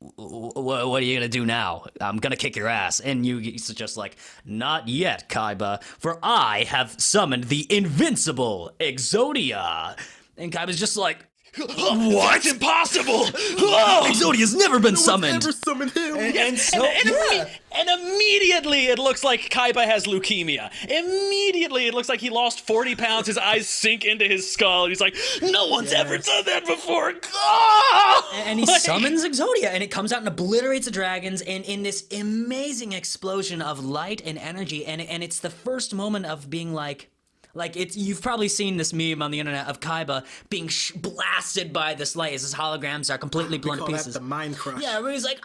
what, are you gonna do now? I'm gonna kick your ass. And Yugi's just like, not yet, Kaiba, for I have summoned the invincible Exodia. And Kaiba's just like, What? That's impossible. Exodia's never been summoned. Never summoned him. And so, and, and, yeah. imme- and immediately it looks like Kaiba has leukemia. Immediately it looks like he lost 40 pounds. His eyes sink into his skull. And he's like, no one's ever done that before. Oh! and he Like- summons Exodia, and it comes out and obliterates the dragons, and in this amazing explosion of light and energy, and and it's the first moment of being like. Like it's you've probably seen this meme on the internet of Kaiba being sh- blasted by this light as his holograms are completely blown to call that the mind crush. Yeah, where he's like,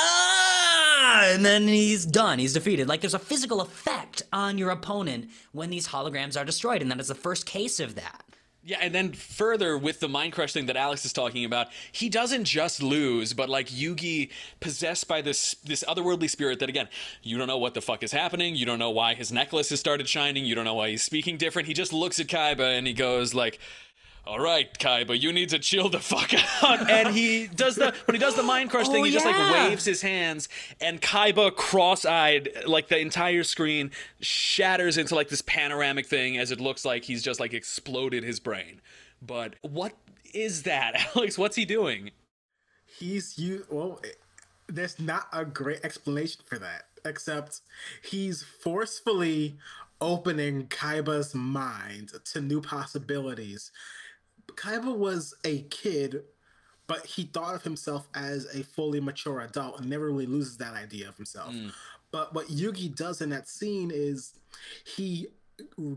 ah, and then he's done. He's defeated. Like there's a physical effect on your opponent when these holograms are destroyed, and that is the first case of that. Yeah, and then further with the mind crush thing that Alex is talking about, he doesn't just lose, but like Yugi possessed by this this otherworldly spirit that again, you don't know what the fuck is happening, you don't know why his necklace has started shining, you don't know why he's speaking different. He just looks at Kaiba and he goes like all right, Kaiba, you need to chill the fuck out. And he does the when he does the mind crush thing, Oh, he just like waves his hands, and Kaiba, cross-eyed, like the entire screen shatters into like this panoramic thing as it looks like he's just like exploded his brain. But what is that, [LAUGHS] Alex? What's he doing? He's you. Well, eh, there's not a great explanation for that, except he's forcefully opening Kaiba's mind to new possibilities. Kaiba was a kid, but he thought of himself as a fully mature adult and never really loses that idea of himself. Mm. But what Yugi does in that scene is he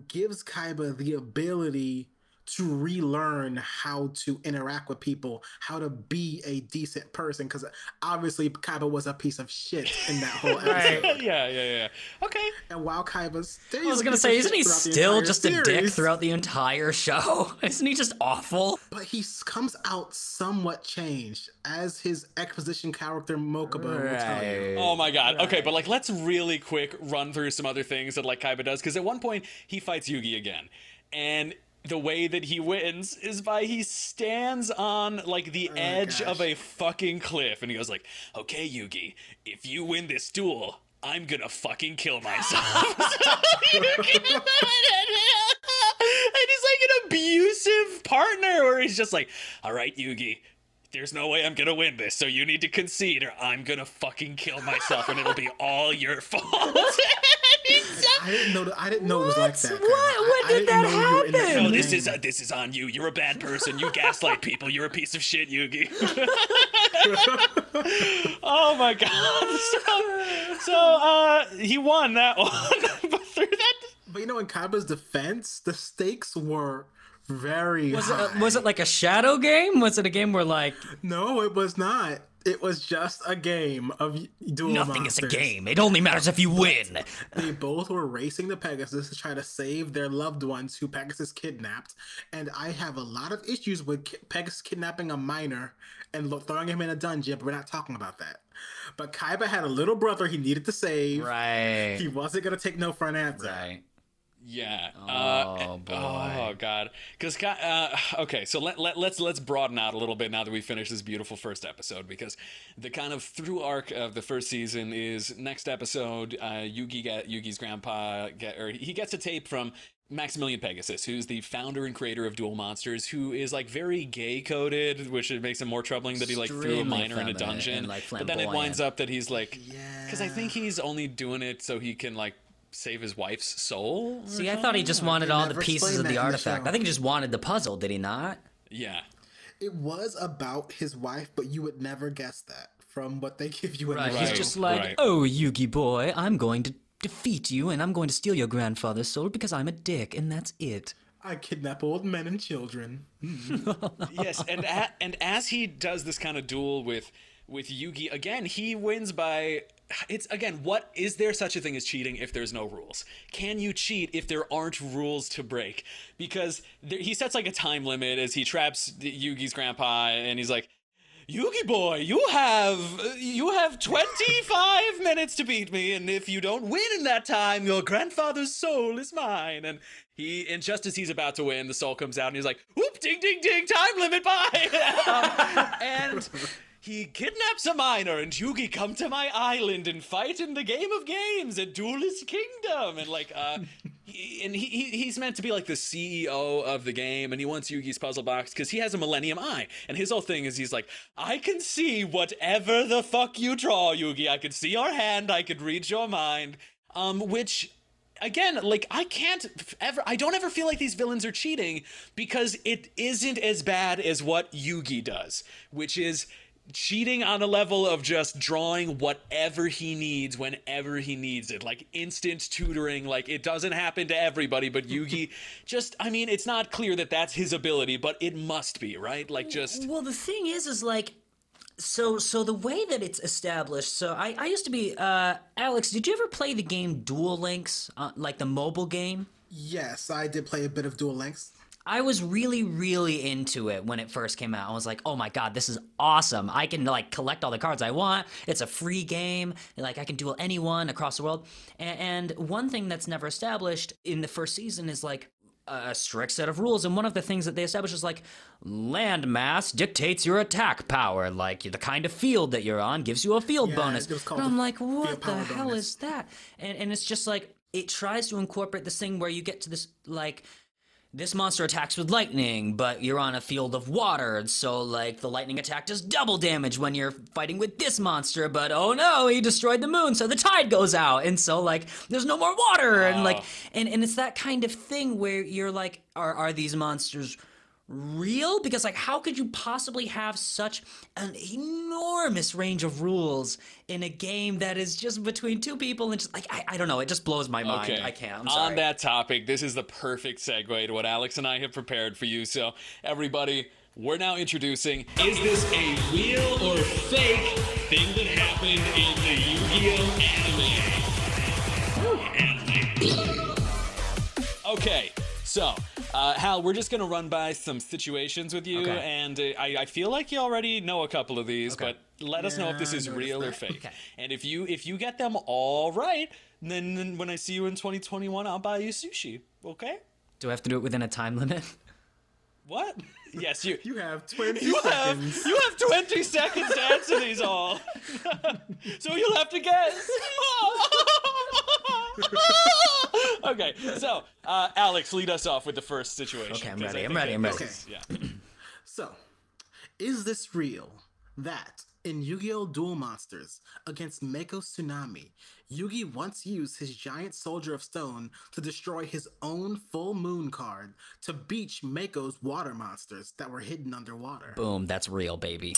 gives Kaiba the ability to relearn how to interact with people, how to be a decent person. Because obviously, Kaiba was a piece of shit in that whole [LAUGHS] episode. yeah, yeah, yeah. Okay. And while Kaiba stays, I was gonna say, isn't he still entire just a dick throughout the entire show? [LAUGHS] Isn't he just awful? But he comes out somewhat changed, as his exposition character Mokuba will tell you. Oh my god. Okay, but like let's really quick run through some other things that like Kaiba does because at one point he fights Yugi again. And the way that he wins is by he stands on like the oh edge gosh. of a fucking cliff and he goes like, "Okay, Yugi, if you win this duel, I'm to fucking kill myself." [LAUGHS] [LAUGHS] and he's like an abusive partner where he's just like, "All right, Yugi, there's no way I'm gonna win this, so you need to concede, or I'm gonna fucking kill myself, and it'll be [LAUGHS] all your fault." [LAUGHS] I didn't know. That, I didn't know it was like that. What? I- When did didn't that know you were in that happen? no, this is uh, this is on you. You're a bad person. You gaslight people. You're a piece of shit, Yugi. [LAUGHS] oh my god. So, so uh, he won that one, but through that. But you know, in Kaiba's defense, the stakes were very Was it, high. was it like a shadow game? Was it a game where like No, it was not. It was just a game of duel nothing is a game? It only matters if you win. They both were racing the Pegasus to try to save their loved ones who Pegasus kidnapped. And I have a lot of issues with Pegasus kidnapping a minor and throwing him in a dungeon, but we're not talking about that. But Kaiba had a little brother he needed to save. Right. He wasn't going to take no for an answer. Right. Yeah. Oh, uh, boy. Oh god. Because uh, okay, so let, let let's let's broaden out a little bit now that we finished this beautiful first episode because the kind of through arc of the first season is next episode. Uh, Yugi Yugi's grandpa get or he gets a tape from. Maximilian Pegasus, who's the founder and creator of Duel Monsters, who is like very gay coded, which it makes it more troubling that he like threw a minor in a dungeon. like, but then it winds up that he's like, because I think he's only doing it so he can like save his wife's soul. See, I thought he just wanted they all the pieces of the that in the artifact. I think he just wanted the puzzle, did he not? Yeah. It was about his wife, but you would never guess that from what they [LAUGHS] give you in Right. the He's show. just like, right. oh, Yugi boy, I'm going to defeat you and I'm going to steal your grandfather's soul because I'm a dick and that's it. I kidnap old men and children. Hmm. yes, and a, and as he does this kind of duel with with Yugi again, he wins by it's again, what is there such a thing as cheating if there's no rules? Can you cheat if there aren't rules to break? Because there, he sets like a time limit as he traps Yugi's grandpa and he's like Yugi boy, you have you have 25 [LAUGHS] minutes to beat me and if you don't win in that time, your grandfather's soul is mine. And he and just as he's about to win, the soul comes out and he's like, "Whoop ding ding ding, time limit bye." Um, [LAUGHS] [LAUGHS] and he kidnaps a minor and Yugi come to my island and fight in the game of games at Duelist Kingdom. And like uh [LAUGHS] he, and he, he he's meant to be like the CEO of the game and he wants Yugi's puzzle box because he has a Millennium Eye. And his whole thing is he's like I can see whatever the fuck you draw Yugi. I could see your hand. I could read your mind. Um which again like i can't ever i don't ever feel like these villains are cheating because it isn't as bad as what yugi does which is cheating on a level of just drawing whatever he needs whenever he needs it like instant tutoring like it doesn't happen to everybody but yugi [LAUGHS] just i mean it's not clear that that's his ability but it must be right like just Well, the thing is, is like, so so the way that it's established. So I I used to be uh Alex. Did you ever play the game Duel Links, uh, like the mobile game? Yes, I did play a bit of Duel Links. I was really, really into it when it first came out. I was like, oh my god, this is awesome. I can like collect all the cards I want. It's a free game. Like I can duel anyone across the world. And, and one thing that's never established in the first season is like a strict set of rules. And one of the things that they establish is like land mass dictates your attack power. Like the kind of field that you're on gives you a field Yeah, bonus. it was called And I'm like, what the hell bonus. is that? And and it's just like it tries to incorporate this thing where you get to this like this monster attacks with lightning, but you're on a field of water, so like the lightning attack does double damage when you're fighting with this monster, but oh no, he destroyed the moon, so the tide goes out, and so like there's no more water, and like oh. and, and it's that kind of thing where you're like, are are these monsters real? Because like how could you possibly have such an enormous range of rules in a game that is just between two people and just like I, I don't know, it just blows my mind. Okay. I can't. On that topic, this is the perfect segue to what Alex and I have prepared for you. So, everybody, we're now introducing Is this a real or fake thing that happened in the Yu Gi Oh anime? Okay, so, uh, Hal, we're just going to run by some situations with you, Okay. and uh, I, I feel like you already know a couple of these, Okay. but let us know if this is noticed real or fake. Okay. And if you if you get them all right, then, then when I see you in 2021, I'll buy you sushi. Okay? Do I have to do it within a time limit? [LAUGHS] What? Yes, you. [LAUGHS] You have 20 You have you have 20 seconds to answer these all. [LAUGHS] so you'll have to guess. [LAUGHS] okay, so uh, Alex, lead us off with the first situation. Okay, I'm 'cause I ready, I'm ready, I'm ready. is- Yeah. [CLEARS THROAT] So, is this real? That in Yu-Gi-Oh! Duel Monsters against Mako Tsunami, Yugi once used his giant soldier of stone to destroy his own full moon card to beach Mako's water monsters that were hidden underwater. Boom, that's real, baby.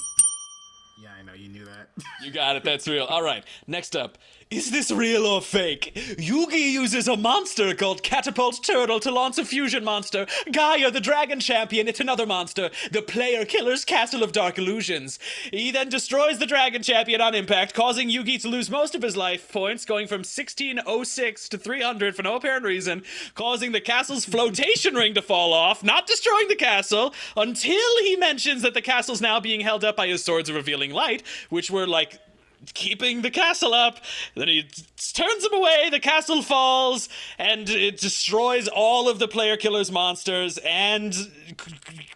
Yeah, I know you knew that. You got it. That's real. All right. Next up, is this real or fake? Yugi uses a monster called Catapult Turtle to launch a fusion monster. Gaia, the dragon champion, it's another monster. The player killer's Castle of Dark Illusions. He then destroys the dragon champion on impact, causing Yugi to lose most of his life points, going from 1606 to 300 for no apparent reason, causing the castle's flotation ring to fall off, not destroying the castle, until he mentions that the castle's now being held up by his swords revealing light, which were like keeping the castle up. Then he turns him away, the castle falls, and it destroys all of the player killer's monsters. And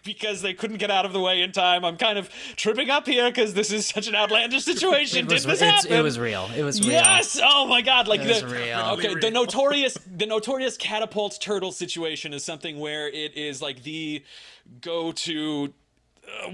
because they couldn't get out of the way in time, I'm kind of tripping up here because this is such an outlandish [LAUGHS] situation. Was, Did this happen? it was real. It was real. Yes! Oh my god! Like It was the real. okay, the notorious the notorious catapult turtle situation is something where it is like the go to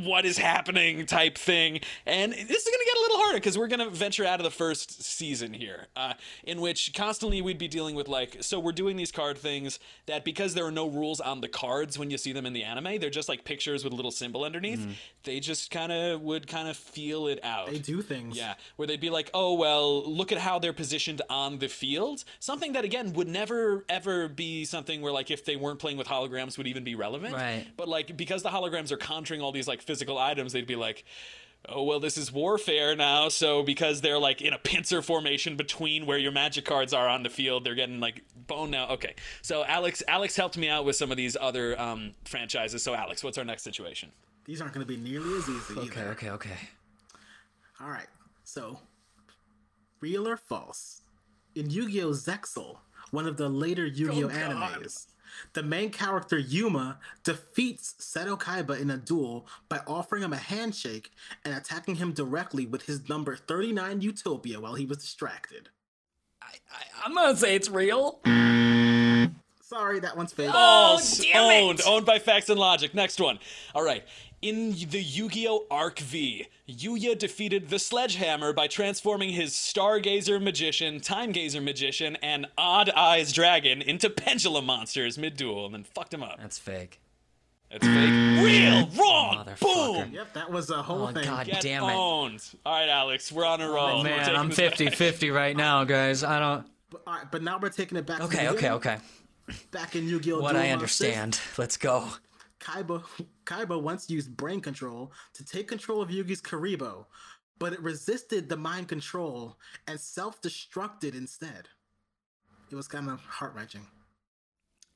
what is happening type thing and this is going to get a little harder because we're going to venture out of the first season here uh, in which constantly we'd be dealing with like so we're doing these card things that because there are no rules on the cards when you see them in the anime they're just like pictures with a little symbol underneath they just kind of would kind of feel it out they do things. yeah, where they'd be like, "Oh well, look at how they're positioned on the field." Something that again would never ever be something where like if they weren't playing with holograms would even be relevant. Right. But like because the holograms are conjuring all these like physical items, they'd be like. Oh well, this is warfare now. So because they're like in a pincer formation between where your magic cards are on the field, they're getting like bone now. Okay, so Alex, Alex helped me out with some of these other um, franchises. So Alex, what's our next situation? These aren't going to be nearly as easy Okay, either. okay, okay. All right. So, real or false? In Yu-Gi-Oh! Zexal, one of the later Yu-Gi-Oh! Oh, God. animes, the main character Yuma defeats Seto Kaiba in a duel by offering him a handshake and attacking him directly with his number 39 Utopia while he was distracted. I, I'm gonna say it's real. Sorry, that one's fake. Oh, False. damn it. Owned. Owned by Facts and Logic. Next one. All right. In the Yu-Gi-Oh! Arc V, Yuya defeated the Sledgehammer by transforming his Stargazer Magician, Time Gazer Magician, and Odd Eyes Dragon into Pendulum monsters mid-duel, and then fucked him up. That's fake. That's fake. Real. Wrong. Boom. Yep, that was a whole Oh, thing. God. Get Damn it. owned. All right, Alex, we're on a oh, roll. We're Man, taking I'm this back. 50 50 right now, guys. I don't. But, all right, but now we're taking it back. to Okay, the okay, beginning. okay. Back in Yu-Gi-Oh! What Duel I Monsters, understand. Let's go. Kaiba Kaiba once used brain control to take control of Yugi's Kuriboh, but it resisted the mind control and self-destructed instead. It was kind of heart-wrenching.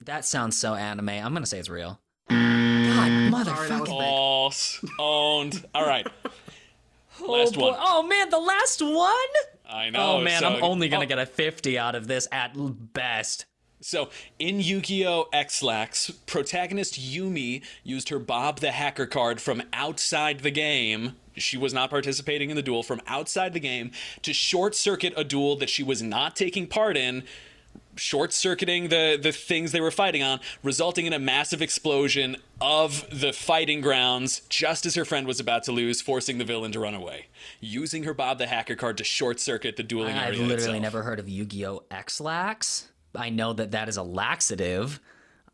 That sounds so anime. I'm gonna say it's real. God, mm. Sorry, that motherfucker. big. Owned. All right. [LAUGHS] Last oh, boy. one. oh man, the last one? I know. Oh man, so- I'm only gonna oh, get a 50 out of this at best. So, in Yu Gi Oh! X-Lax, protagonist Yumi used her Bob the Hacker card from outside the game. She was not participating in the duel from outside the game to short circuit a duel that she was not taking part in, short circuiting the, the things they were fighting on, resulting in a massive explosion of the fighting grounds just as her friend was about to lose, forcing the villain to run away. Using her Bob the Hacker card to short circuit the dueling I've area. literally itself. never heard of Yu-Gi-Oh! X-Lax. I know that that is a laxative.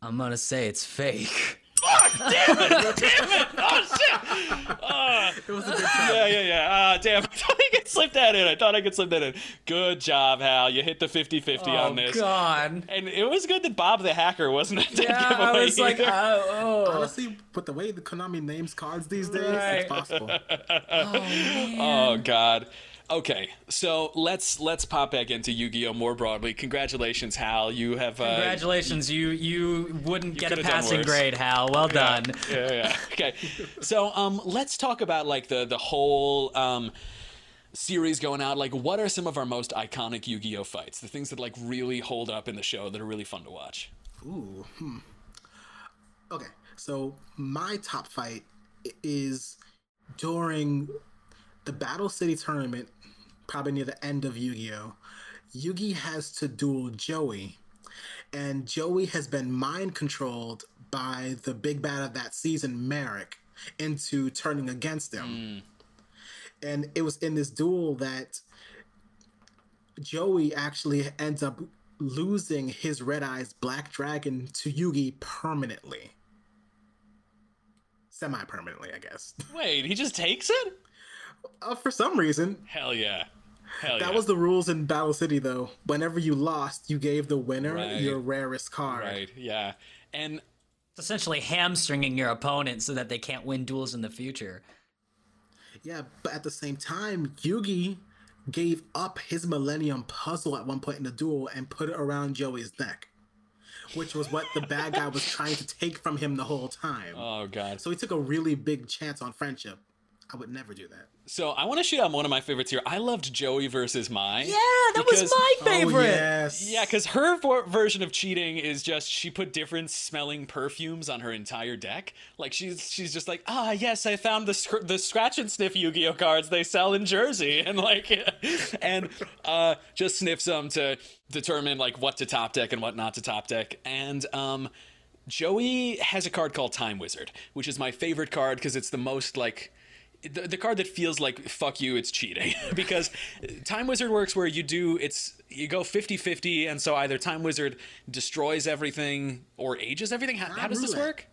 I'm gonna say it's fake. Fuck! Damn it Damn it! Oh shit! It was a good try. Yeah, yeah, yeah. Ah, damn. [LAUGHS] I thought I could slip that in. I thought I could slip that in. Good job, Hal. You hit the 50 50 on this. Oh, God. And it was good that Bob the Hacker wasn't a dead Yeah, giveaway. I was like, uh, oh. Honestly, with the way the Konami names cards these days, Right. it's possible. [LAUGHS] oh god. Okay, so let's let's pop back into Yu-Gi-Oh more broadly. Congratulations, Hal. You have uh, Congratulations, you you wouldn't get a passing grade, Hal. Well done. yeah, yeah. Okay. So um let's talk about like the the whole um series going out. Like what are some of our most iconic Yu-Gi-Oh fights? The things that like really hold up in the show that are really fun to watch. Ooh. Hmm. Okay, so my top fight is during the Battle City tournament, probably near the end of Yu-Gi-Oh. Yugi has to duel Joey, and Joey has been mind controlled by the big bad of that season, Marik, into turning against him. Hmm. And it was in this duel that Joey actually ends up losing his Red Eyes Black Dragon to Yugi permanently. Semi permanently, I guess. [LAUGHS] Wait, he just takes it? Uh, for some reason, Hell yeah. Hell that yeah. was the rules in Battle City, though. Whenever you lost, you gave the winner Right. your rarest card. right. Yeah. And It's essentially hamstringing your opponent so that they can't win duels in the future. Yeah, but at the same time, Yugi gave up his Millennium Puzzle at one point in the duel and put it around Joey's neck, which was what the bad guy was trying to take from him the whole time. oh god. So he took a really big chance on friendship. I would never do that. So I want to shoot out one of my favorites here. I loved Joey versus Mai. Yeah, that was because- my Oh, favorite. yes. Yeah, because her vor- version of cheating is just she put different smelling perfumes on her entire deck. Like she's she's just like, ah, yes, I found the sc- the scratch and sniff Yu-Gi-Oh cards they sell in Jersey, [LAUGHS] and like, [LAUGHS] and uh, just sniffs them to determine like what to top deck and what not to top deck. And um, Joey has a card called Time Wizard, which is my favorite card because it's the most like the, the card that feels like fuck you it's cheating. [LAUGHS] Because time wizard works where you do it's you go 50-50 and so either time wizard destroys everything or ages everything. How, how does this work?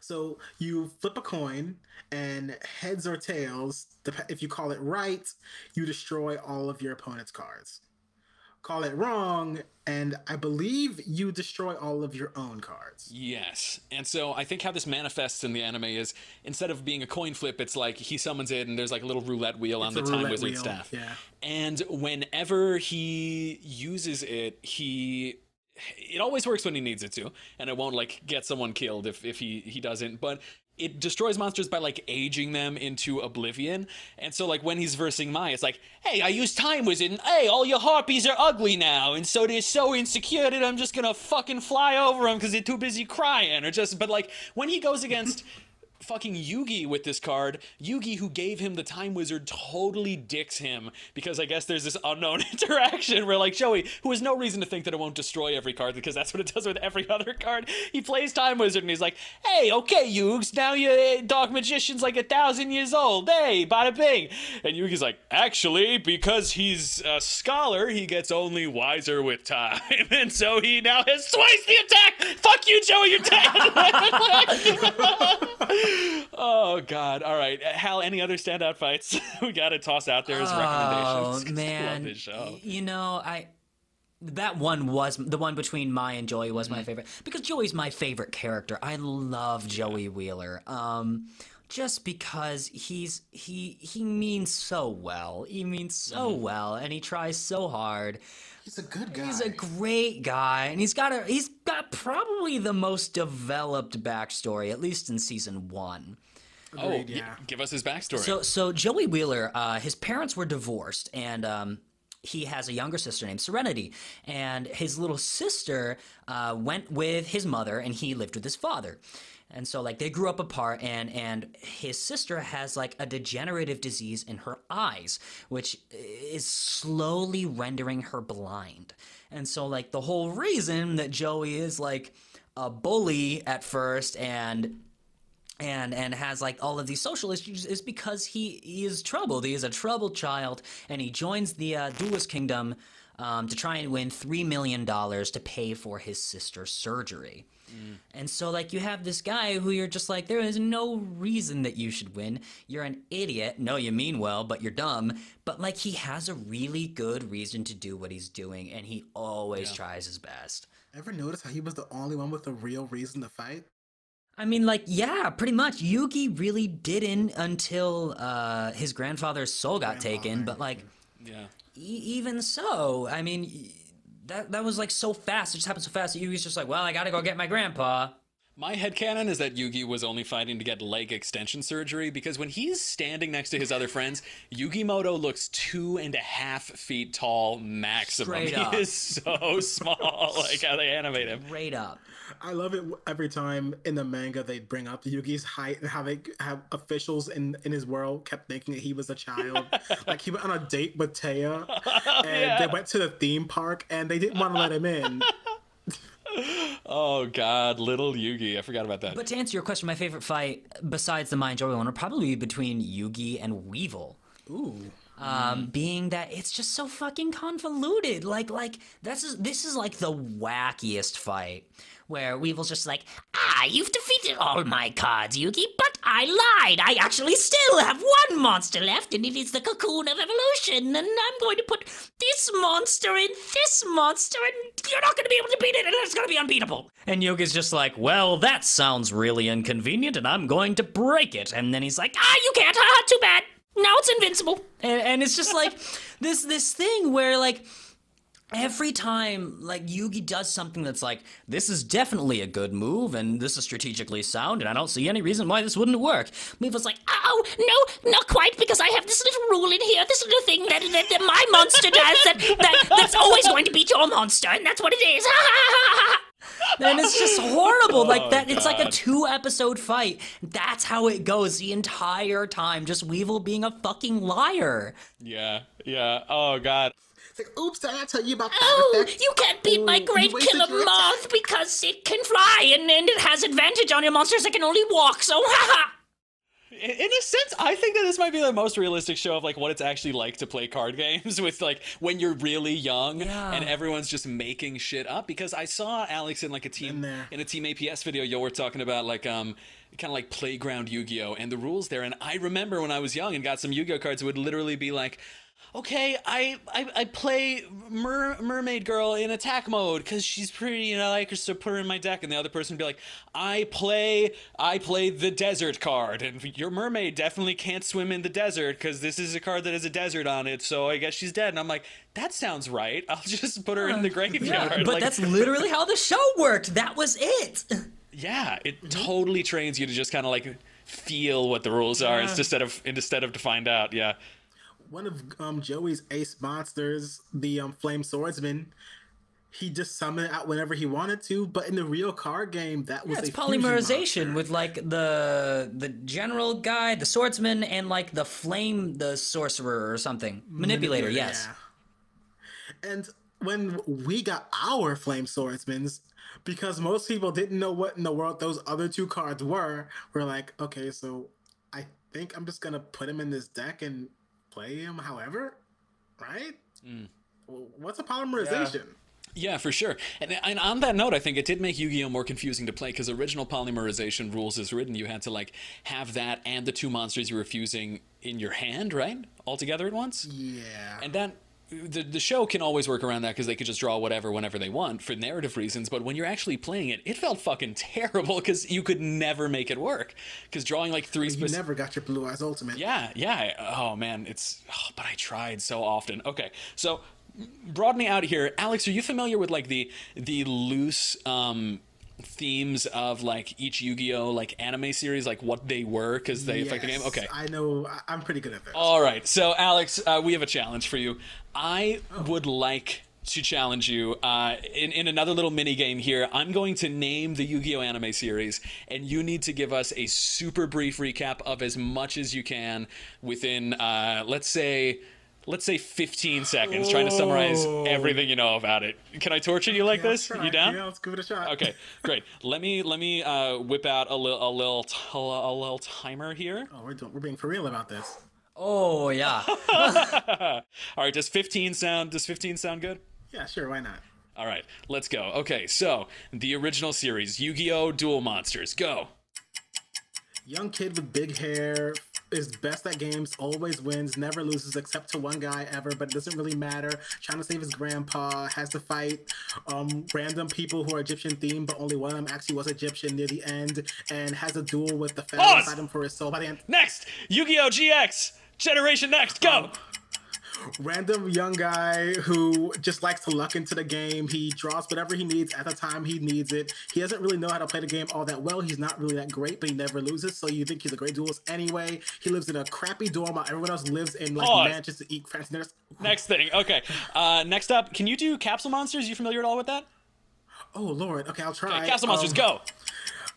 So you flip a coin, and heads or tails, if you call it right, you destroy all of your opponent's cards. Call it wrong, and I believe you destroy all of your own cards. yes and so i think how this manifests in the anime is instead of being a coin flip it's like he summons it and there's like a little roulette wheel on It's the a time wizard wheel, staff yeah. and whenever he uses it he it always works when he needs it to and it won't like get someone killed if, if he he doesn't but it destroys monsters by like aging them into oblivion and so like when he's versing mai it's like hey i use time wizard and hey all your harpies are ugly now and so they're so insecure that i'm just gonna fucking fly over them because they're too busy crying or just but like when he goes against fucking Yugi with this card. Yugi, who gave him the Time Wizard, totally dicks him because I guess there's this unknown [LAUGHS] interaction where, like, Joey, who has no reason to think that it won't destroy every card because that's what it does with every [LAUGHS] other card, he plays Time Wizard and he's like, hey, okay, Yugs, now your uh, Dark Magician's like a thousand years old. Hey, bada bing. And Yugi's like, actually, because he's a scholar, he gets only wiser with time. [LAUGHS] And so he now has twice the attack. Fuck you, Joey, you're dead. Oh God! All right, Uh, Hal. Any other standout fights [LAUGHS] we got to toss out there as recommendations? Oh recommendations? 'Cause man, love this show. You know I. That one was the one between Mai and Joey was Mm-hmm. my favorite because Joey's my favorite character. I love Joey Wheeler. Um, just because he's he he means so well. He means so well and he tries so hard. He's a good guy. He's a great guy and he's got a he's got probably the most developed backstory at least in season 1. Oh, Agreed, y- yeah. give us his backstory. So so Joey Wheeler, uh, his parents were divorced, and um, he has a younger sister named Serenity, and his little sister uh, went with his mother, and he lived with his father. And so like they grew up apart and and his sister has like a degenerative disease in her eyes which is slowly rendering her blind. And so like the whole reason that Joey is like a bully at first and and and has like all of these social issues is because he, he is troubled. He is a troubled child, and he joins the uh, Duelist Kingdom um, to try and win three million dollars to pay for his sister's surgery. And so, like, you have this guy who you're just like, there is no reason that you should win. You're an idiot. No, you mean well, but you're dumb. But, like, he has a really good reason to do what he's doing, and he always tries his best. Ever notice how he was the only one with a real reason to fight? I mean, like, yeah, pretty much. Yugi really didn't until uh, his grandfather's soul got taken. But like, yeah. e- even so, I mean, y- that that was like so fast. It just happened so fast. that Yugi's just like, well, I gotta go get my grandpa. My head headcanon is that Yugi was only fighting to get leg extension surgery because when he's standing next to his other friends, Yugimoto looks two and a half feet tall maximum. Straight he up. is so [LAUGHS] small, like how they animate him. Straight up. I love it every time in the manga they bring up Yugi's height and how they have officials in in his world kept thinking that he was a child. [LAUGHS] like he went on a date with Téa, [LAUGHS] and they went to the theme park and they didn't want to let him in. Oh god, little Yugi. I forgot about that. But to answer your question, my favorite fight besides the Mind Joey one would probably be between Yugi and Weevil. Ooh, um, being that it's just so fucking convoluted. Like, like this is this is like the wackiest fight where Weevil's just like, ah, you've defeated all my cards, Yugi, but I lied. I actually still have one monster left, and it is the cocoon of evolution. And I'm going to put this monster in this monster, and you're not going to be able to beat it, and it's going to be unbeatable. And Yugi's just like, well, that sounds really inconvenient, and I'm going to break it. And then he's like, ah, you can't. Haha, too bad now it's invincible and, and it's just like this this thing where like every time like yugi does something that's like this is definitely a good move and this is strategically sound and i don't see any reason why this wouldn't work. Weevil's like oh no not quite because i have this little rule in here this little thing that, that, that my monster does that, that that's always going to beat your monster and that's what it is. [LAUGHS] And it's just horrible oh, like that it's like a two episode fight. That's how it goes the entire time just weevil being a fucking liar. Yeah, yeah. Oh god. It's like, oops, did I not tell you about that oh effect? you can't beat my Oh, great killer your moth because it can fly and, and it has advantage on your monsters that can only walk so [LAUGHS] haha In in a sense, I think that this might be the most realistic show of like what it's actually like to play card [LAUGHS] games with like when you're really young Yeah. and everyone's just making shit up. Because I saw Alex in like a team there. in a team APS video. You were talking about like um kind of like playground Yu-Gi-Oh and the rules there. And I remember when I was young and got some Yu-Gi-Oh cards, it would literally be like. Okay, I, I I play mer, mermaid girl in attack mode because she's pretty and I like her, so put her in my deck. And the other person would be like, I play I play the desert card, and your mermaid definitely can't swim in the desert because this is a card that has a desert on it. So I guess she's dead. And I'm like, that sounds right. I'll just put her in the graveyard. but Like, that's literally how the show worked that was it yeah, it mm-hmm. totally trains you to just kind of like feel what the rules are Yeah. instead of instead of to find out. Yeah. One of um, Joey's ace monsters, the um, Flame Swordsman, he just summoned out whenever he wanted to. But in the real card game, that was it's a polymerization with like the the general guy the swordsman and like the flame the sorcerer or something manipulator yes Yeah. And when we got our Flame Swordsmans, because most people didn't know what in the world those other two cards were, we're like, okay, so I think I'm just gonna put him in this deck and play him however, right? Mm. What's a polymerization? Yeah, for sure. And, and on that note, I think it did make Yu-Gi-Oh more confusing to play because original polymerization rules is written, you had to like have that and the two monsters you were fusing in your hand, right, all together at once. Yeah. And that the, the show can always work around that because they could just draw whatever whenever they want for narrative reasons. But when you're actually playing it, it felt fucking [LAUGHS] terrible because you could never make it work. Because drawing like three You specific. never got your Blue Eyes Ultimate. Yeah, yeah. Oh man, it's. Oh, but I tried so often. Okay, so broadening out here, Alex, are you familiar with like the the loose um, themes of like each Yu-Gi-Oh like anime series, like what they were because they affect the game? Yes, Okay. I know. I'm pretty good at this. All right. So, Alex, uh, we have a challenge for you. I Oh. would like to challenge you uh, in, in another little mini game here. I'm going to name the Yu Gi Oh! anime series, and you need to give us a super brief recap of as much as you can within, uh, let's say, let's say 15 seconds, trying to summarize everything you know about it. Can I torture you like Yeah, this? try. You down? Yeah, let's give it a shot. Okay, great. Let me let me uh, whip out a little a little t- a little timer here. Oh, we're doing, we're being for real about this. Oh yeah. [LAUGHS] All right, does 15 sound does 15 sound good? Yeah, sure. Why not? All right, let's go. Okay, so the original series, Yu-Gi-Oh! Duel Monsters, go. Young kid with big hair is best at games, always wins, never loses except to one guy ever, but it doesn't really matter. Trying to save his grandpa, has to fight um, random people who are Egyptian themed, but only one of them actually was Egyptian near the end, and has a duel with the pharaoh Pause! inside him for his soul. By the end, Next, Yu-Gi-Oh! GX, Generation Next, go. Random young guy who just likes to luck into the game. He draws whatever he needs at the time he needs it. He doesn't really know how to play the game all that well. He's not really that great, but he never loses. So you think he's a great duelist anyway. He lives in a crappy dorm while everyone else lives in like Pause. mansions to eat fancy dinners. Next thing, okay. Uh, next up, can you do Capsule Monsters? You familiar at all with that? Oh lord. Okay, I'll try. Capsule Monsters, Um, go.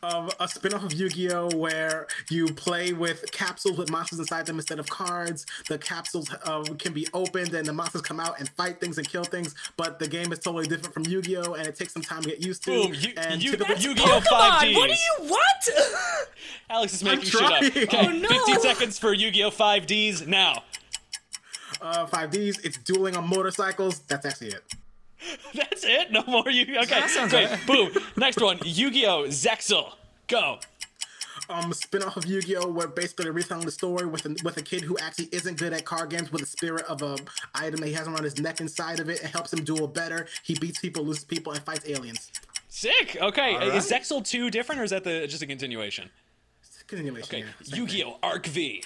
Um, a spin-off of Yu-Gi-Oh where you play with capsules with monsters inside them instead of cards. The capsules um, can be opened and the monsters come out and fight things and kill things, but the game is totally different from Yu-Gi-Oh and it takes some time to get used to. Boom, Yu- and typically- Yu-Gi-Oh! Come on, 5Ds. what are you what? [LAUGHS] Alex is making shit up. Okay, Oh, no. 15 seconds for Yu-Gi-Oh! 5Ds now. uh, 5Ds, it's dueling on motorcycles. That's actually it. [LAUGHS] That's it? No more Yu-Gi-Oh! Okay, That sounds great. right. Boom. Next one, Yu-Gi-Oh! Zexal, go. Um, spin-off of Yu-Gi-Oh, where basically they're retelling the story with a, with a kid who actually isn't good at card games, with the spirit of a item that he has around his neck inside of it, and helps him duel better. He beats people, loses people, and fights aliens. Sick. Okay. All Is right. Zexal 2 different or is that the just a continuation? Continuation. Okay. yeah. Yu-Gi-Oh! Arc V.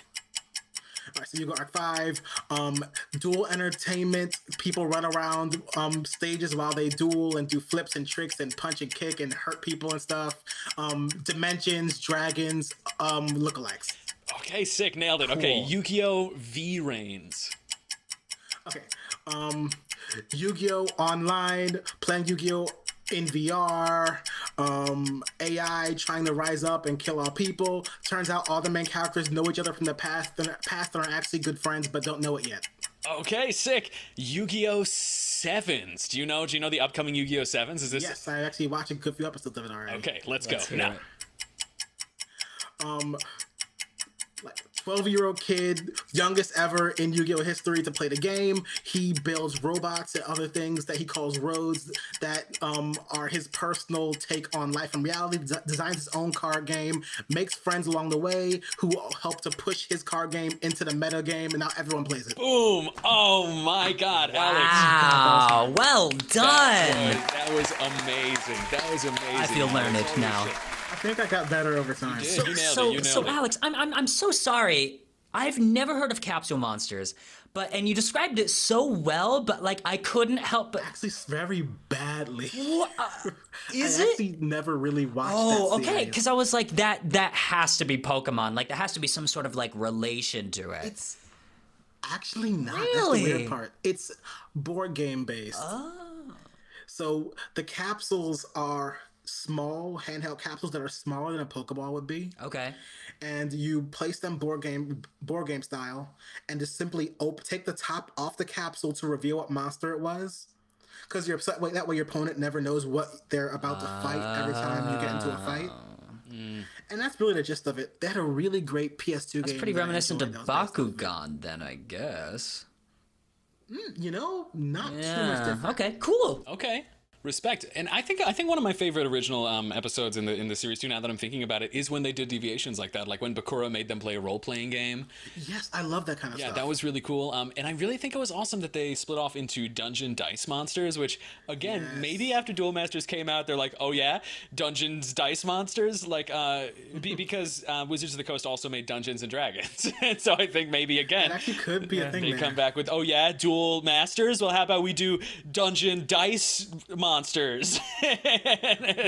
Alright, so you got Arc 5, um, duel entertainment, people run around um, stages while they duel and do flips and tricks and punch and kick and hurt people and stuff. Um, dimensions, dragons, um, lookalikes. Okay, sick. Nailed it. Okay. Cool. Yu-Gi-Oh! VRAINS. Okay, um, Yu-Gi-Oh! Online, playing Yu-Gi-Oh! In VR, um, AI trying to rise up and kill all people. Turns out all the main characters know each other from the past and past and are actually good friends but don't know it yet. Okay, sick. Yu-Gi-Oh! Sevens. Do you know? Do you know the upcoming Yu-Gi-Oh! Sevens? Is this? Yes, I actually watched a good few episodes of it already. Okay, let's, Let's go now. it. um like 12 year old kid youngest ever in yu-gi-oh history to play the game he builds robots and other things that he calls roads that um, are his personal take on life and reality des- designs his own card game makes friends along the way who help to push his card game into the meta game and now everyone plays it Boom! Oh my God, Alex. Wow, well That done. was, that was amazing. That was amazing. I feel learned now. shit. I think i got better over time did. So- You nailed so, it. You so it. Alex, I'm, I'm, I'm so sorry. I've never heard of capsule monsters, but and you described it so well, but like I couldn't help but. actually very badly What, [LAUGHS] uh, is i it? actually never really watched Oh, that okay. Because I was like, that that has to be Pokemon. Like, there has to be some sort of like relation to it. It's actually not. That's Really? the weird part. It's board game based. Oh. So the capsules are small handheld capsules that are smaller than a Pokeball would be, Okay. and you place them board game board game style, and just simply op- take the top off the capsule to reveal what monster it was. Because you're upset, way that way your opponent never knows what they're about to fight every time you get into a fight. Ah. And that's really the gist of it. They had a really great PS2 game. It's pretty reminiscent of enjoyed that was based off of it. Bakugan, then I guess. Hmm, you know, not too much Yeah. different. Okay. Cool. Okay. Respect and i think i think one of my favorite original um, episodes in the in the series too now that i'm thinking about it is when they did deviations like that like when bakura made them play a role-playing game Yes, I love that kind of yeah stuff. Yeah, that was really cool um, and i really think it was awesome that they split off into dungeon dice monsters which again Yes. maybe after duel masters came out they're like oh yeah dungeons dice monsters like uh be, [LAUGHS] because uh, wizards of the coast also made dungeons and dragons [LAUGHS] and so i think maybe again It actually could be a thing. they there. come back with, oh yeah, duel masters. Well, how about we do dungeon dice monsters?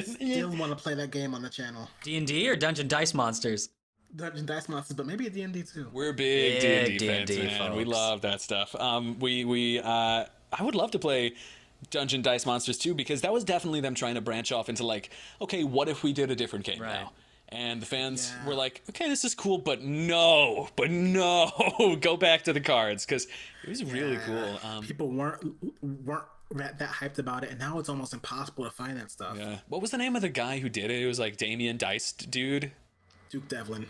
Still want to play that game on the channel. D and D or Dungeon Dice Monsters? Dungeon Dice Monsters, but maybe a D&D too. We're big D&D, fans, D&D man. We love that stuff. Um, we we uh, I would love to play Dungeon Dice Monsters too because that was definitely them trying to branch off into like, okay, what if we did a different game Right. now? And the fans Yeah. were like, okay, this is cool, but no, but no, [LAUGHS] go back to the cards because it was really cool. Um, People weren't weren't that that hyped about it, and now it's almost impossible to find that stuff. yeah. What was the name of the guy who did it? It was like Damien Dice dude. Duke Devlin,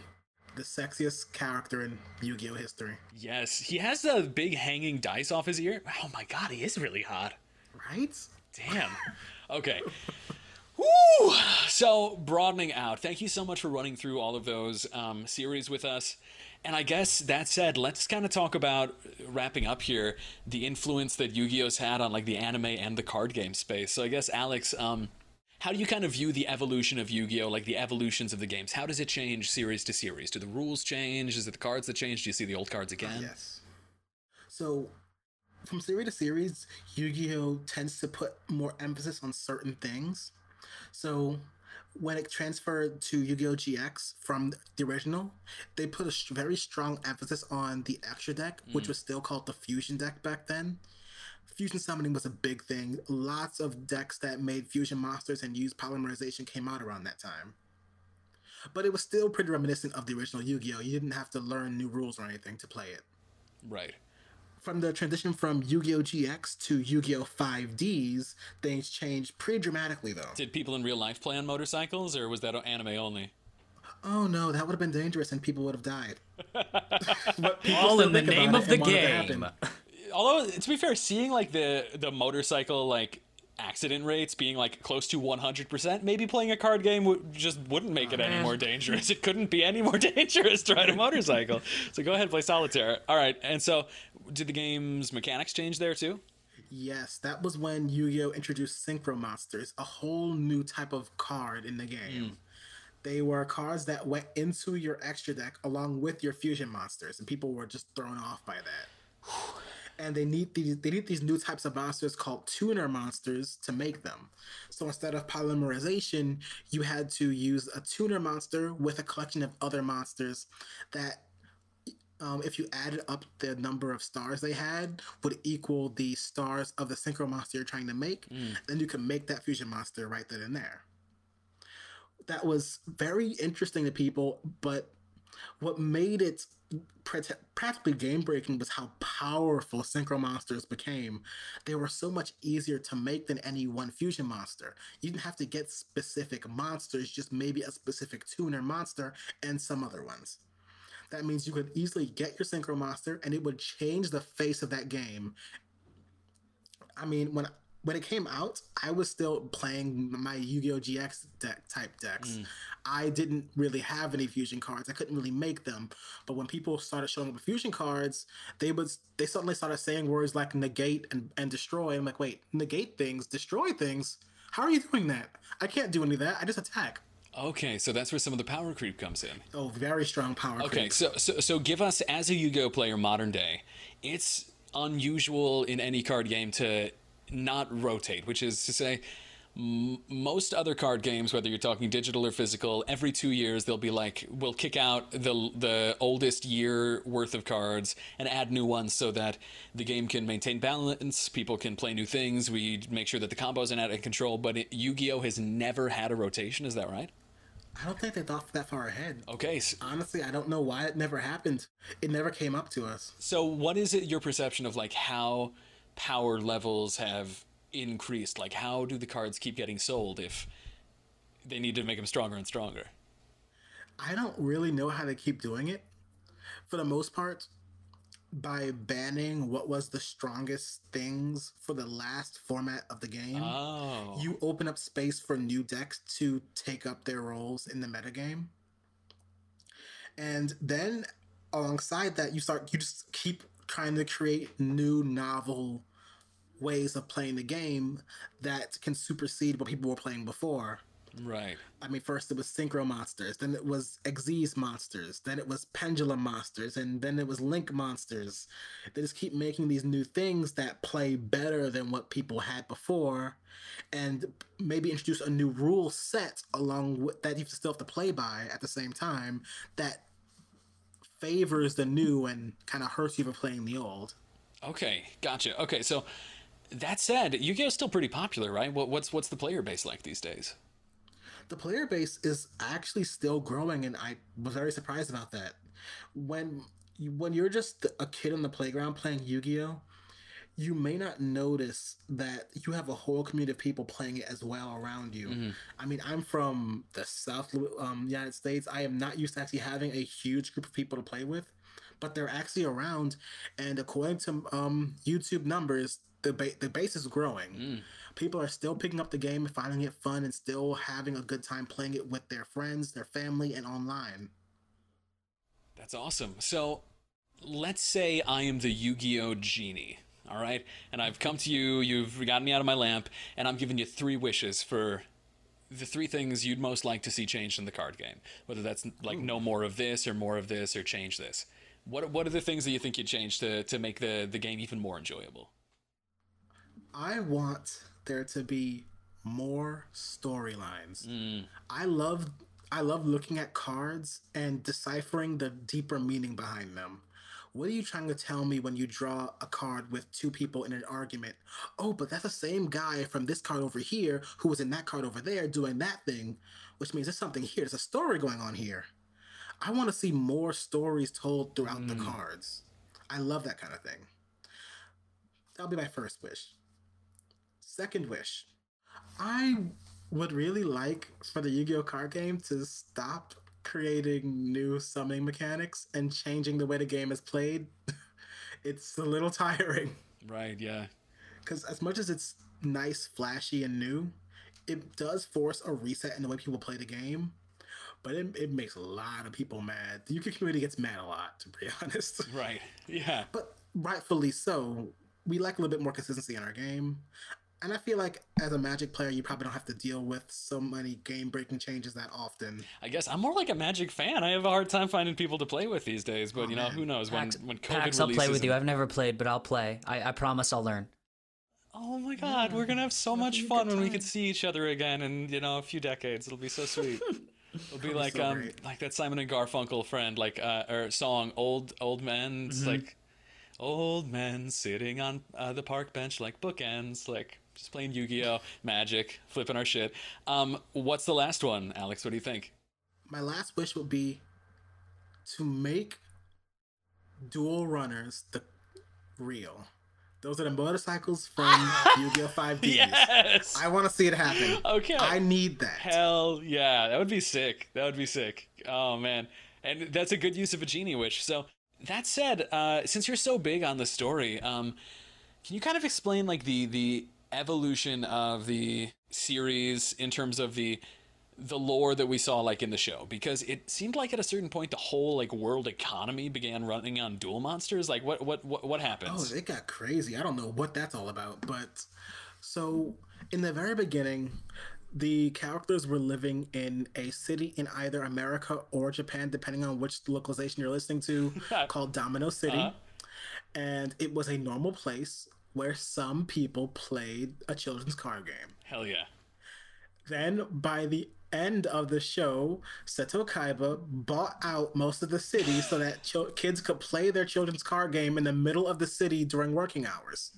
the sexiest character in Yu-Gi-Oh history, Yes, he has the big hanging dice off his ear. Oh my god, he is really hot. right? Damn. [LAUGHS] Okay. Woo! So, broadening out. Thank you so much for running through all of those um, series with us. And I guess that said, let's kind of talk about wrapping up here the influence that Yu-Gi-Oh's had on like the anime and the card game space. So I guess Alex, um, how do you kind of view the evolution of Yu-Gi-Oh, like the evolutions of the games? How does it change series to series? Do the rules change? Is it the cards that change? Do you see the old cards again? Yes. So, from series to series, Yu-Gi-Oh tends to put more emphasis on certain things. So, when it transferred to Yu-Gi-Oh GX from the original, they put a very strong emphasis on the extra deck, which mm. was still called the fusion deck back then. Fusion summoning was a big thing. Lots of decks that made fusion monsters and used polymerization came out around that time. But it was still pretty reminiscent of the original Yu-Gi-Oh! You didn't have to learn new rules or anything to play it Right. From the transition from Yu-Gi-Oh! GX to Yu-Gi-Oh! 5Ds, things changed pretty dramatically though. Did people in real life play on motorcycles, or was that anime only? Oh no, that would have been dangerous and people would have died. [LAUGHS] But people All in the name of the and want it to game. although to be fair seeing like the the motorcycle like accident rates being like close to 100% maybe playing a card game would just wouldn't make it oh, any more dangerous it couldn't be any more [LAUGHS] dangerous to ride a motorcycle so go ahead and play solitaire all right and so did the game's mechanics change there too Yes, that was when Yu-Gi-Oh! introduced Synchro Monsters, a whole new type of card in the game. Hmm. They were cards that went into your extra deck along with your fusion monsters, and people were just thrown off by that. and they need these they need these new types of monsters called tuner monsters to make them. So instead of polymerization, you had to use a tuner monster with a collection of other monsters that um, if you added up the number of stars they had, would equal the stars of the synchro monster you're trying to make. Then you can make that fusion monster right then and there. That was very interesting to people, but what made it practically game breaking was how powerful synchro monsters became. They were so much easier to make than any one fusion monster. You didn't have to get specific monsters, just maybe a specific tuner monster and some other ones. That means you could easily get your synchro monster and it would change the face of that game. I mean, when when it came out, I was still playing my Yu-Gi-Oh! GX deck type decks. Mm. I didn't really have any fusion cards. I couldn't really make them. But when people started showing up with fusion cards, they would they suddenly started saying words like negate and, and destroy. I'm like, wait, negate things, destroy things? How are you doing that? I can't do any of that. I just attack. Okay so that's where some of the power creep comes in Oh, very strong power. Okay, creep. Okay, so, so so give us as a Yu-Gi-Oh player modern day, it's unusual in any card game to not rotate, which is to say most other card games whether you're talking digital or physical every 2 years they'll be like we'll kick out the the oldest year worth of cards and add new ones so that the game can maintain balance people can play new things we make sure that the combos are not out of control but it, Yu-Gi-Oh has never had a rotation is that right I don't think they thought that far ahead. okay Honestly, I don't know why it never happened. It never came up to us. So, what is it your perception of like how power levels have increased? Like, how do the cards keep getting sold if they need to make them stronger and stronger? I don't really know how they keep doing it. For the most part, by banning what was the strongest things for the last format of the game, Oh. you open up space for new decks to take up their roles in the metagame. And then alongside that, you start you just keep trying to create new novel ways of playing the game that can supersede what people were playing before. Right. I mean, first it was Synchro Monsters, then it was Xyz Monsters, then it was Pendulum Monsters, and then it was Link Monsters. They just keep making these new things that play better than what people had before, and maybe introduce a new rule set along with that you still have to play by at the same time that favors the new and kind of hurts you for playing the old. Okay, gotcha. Okay, so that said, Yu-Gi-Oh's still pretty popular, right? What, what's what's the player base like these days? The player base is actually still growing and i was very surprised about that. When you, when you're just a kid on the playground playing yu-gi-oh you may not notice that you have a whole community of people playing it as well around you. I mean i'm from the south um, united states. I am not used to actually having a huge group of people to play with but they're actually around and according to um, youtube numbers the, ba- the base is growing mm. people are still picking up the game and finding it fun and still having a good time playing it with their friends, their family, and online. That's awesome. So, let's say I am the Yu-Gi-Oh genie, all right? And I've come to you, you've gotten me out of my lamp, and I'm giving you three wishes for the three things you'd most like to see changed in the card game. Whether that's like no more of this or more of this or change this. What what are the things that you think you'd change to to make the the game even more enjoyable? I want there to be more storylines. Mm. I love I love looking at cards and deciphering the deeper meaning behind them. What are you trying to tell me when you draw a card with two people in an argument? Oh, but that's the same guy from this card over here who was in that card over there doing that thing, which means there's something here. There's a story going on here. I want to see more stories told throughout the mm. cards. I love that kind of thing. That'll be my first wish. Second wish. I would really like for the Yu Gi Oh card game to stop creating new summoning mechanics and changing the way the game is played. [LAUGHS] it's a little [LAUGHS] tiring. Right, yeah. Because as much as it's nice, flashy, and new, it does force a reset in the way people play the game. But it, it makes a lot of people mad. The Yu-Gi-Oh community gets mad a lot, to be [LAUGHS] honest. Right. Yeah. but rightfully so. We like a little bit more consistency in our game. And I feel like as a Magic player, you probably don't have to deal with so many game breaking changes that often. I guess I'm more like a Magic fan. I have a hard time finding people to play with these days, but you know, man. who knows when Pax, when COVID Pax, I'll play with you. I've never played, but I'll play. I, I promise I'll learn. Oh my god, we're gonna have so It'll much fun when we can see each other again in you know a few decades. It'll be so [LAUGHS] sweet. It'll be like so um great. like that Simon and Garfunkel friend like uh or song old old men. It's Mm-hmm. like old men sitting on uh, the park bench like bookends, like just playing Yu-Gi-Oh, Magic, flipping our shit. Um, what's the last one, Alex? What do you think? My last wish would be to make duel runners the real. Those are the motorcycles from [LAUGHS] Yu-Gi-Oh! 5Ds. Yes. I want to see it happen. Okay. I need that. Hell yeah, that would be sick. That would be sick. Oh man, and that's a good use of a genie wish. So that said, uh, since you're so big on the story, um, can you kind of explain like the the evolution of the series in terms of the the lore that we saw like in the show. Because it seemed like at a certain point the whole like world economy began running on duel monsters. Like what what what, what Oh, happens it got crazy. I don't know what that's all about, but so in the very beginning, the characters were living in a city in either America or Japan, depending on which localization you're listening to, [LAUGHS] called Domino City. Uh-huh. And it was a normal place where some people played a children's card game. hell yeah Then, by the end of the show, Seto Kaiba bought out most of the city so that kids could play their children's card game in the middle of the city during working hours.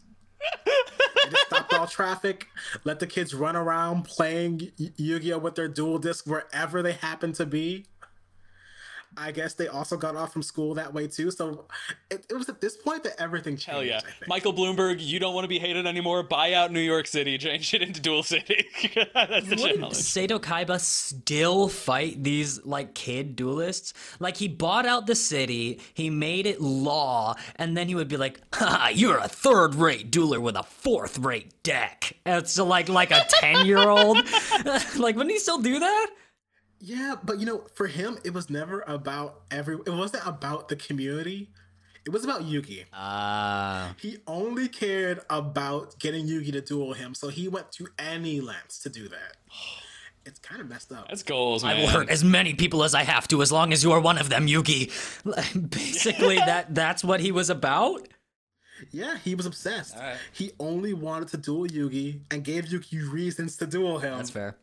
they just stopped all traffic, let the kids run around playing Y- Yu-Gi-Oh with their duel disk wherever they happen to be. I guess they also got off from school that way too. So it, it was at this point that everything changed. Hell yeah. I think. Michael Bloomberg, you don't want to be hated anymore. Buy out New York City, [LAUGHS] change it into Duel City. [LAUGHS] That's the Wouldn't challenge. Seto Kaiba still fight these like kid duelists? Like he bought out the city, he made it law, and then he would be like, "Ha, you're a third-rate dueler with a fourth-rate deck." It's like like a ten-year-old. [LAUGHS] like wouldn't he still do that? Yeah, but you know, for him, it was never about every. It wasn't about the community. It was about Yugi. Ah, He only cared about getting Yugi to duel him, so he went to any lengths to do that. [SIGHS] It's kind of messed up. That's goals, I man. will hurt as many people as I have to, as long as you are one of them, Yugi. [LAUGHS] Basically, that that's what he was about. Yeah, he was obsessed. Alright. He only wanted to duel Yugi and gave Yugi reasons to duel him. That's fair.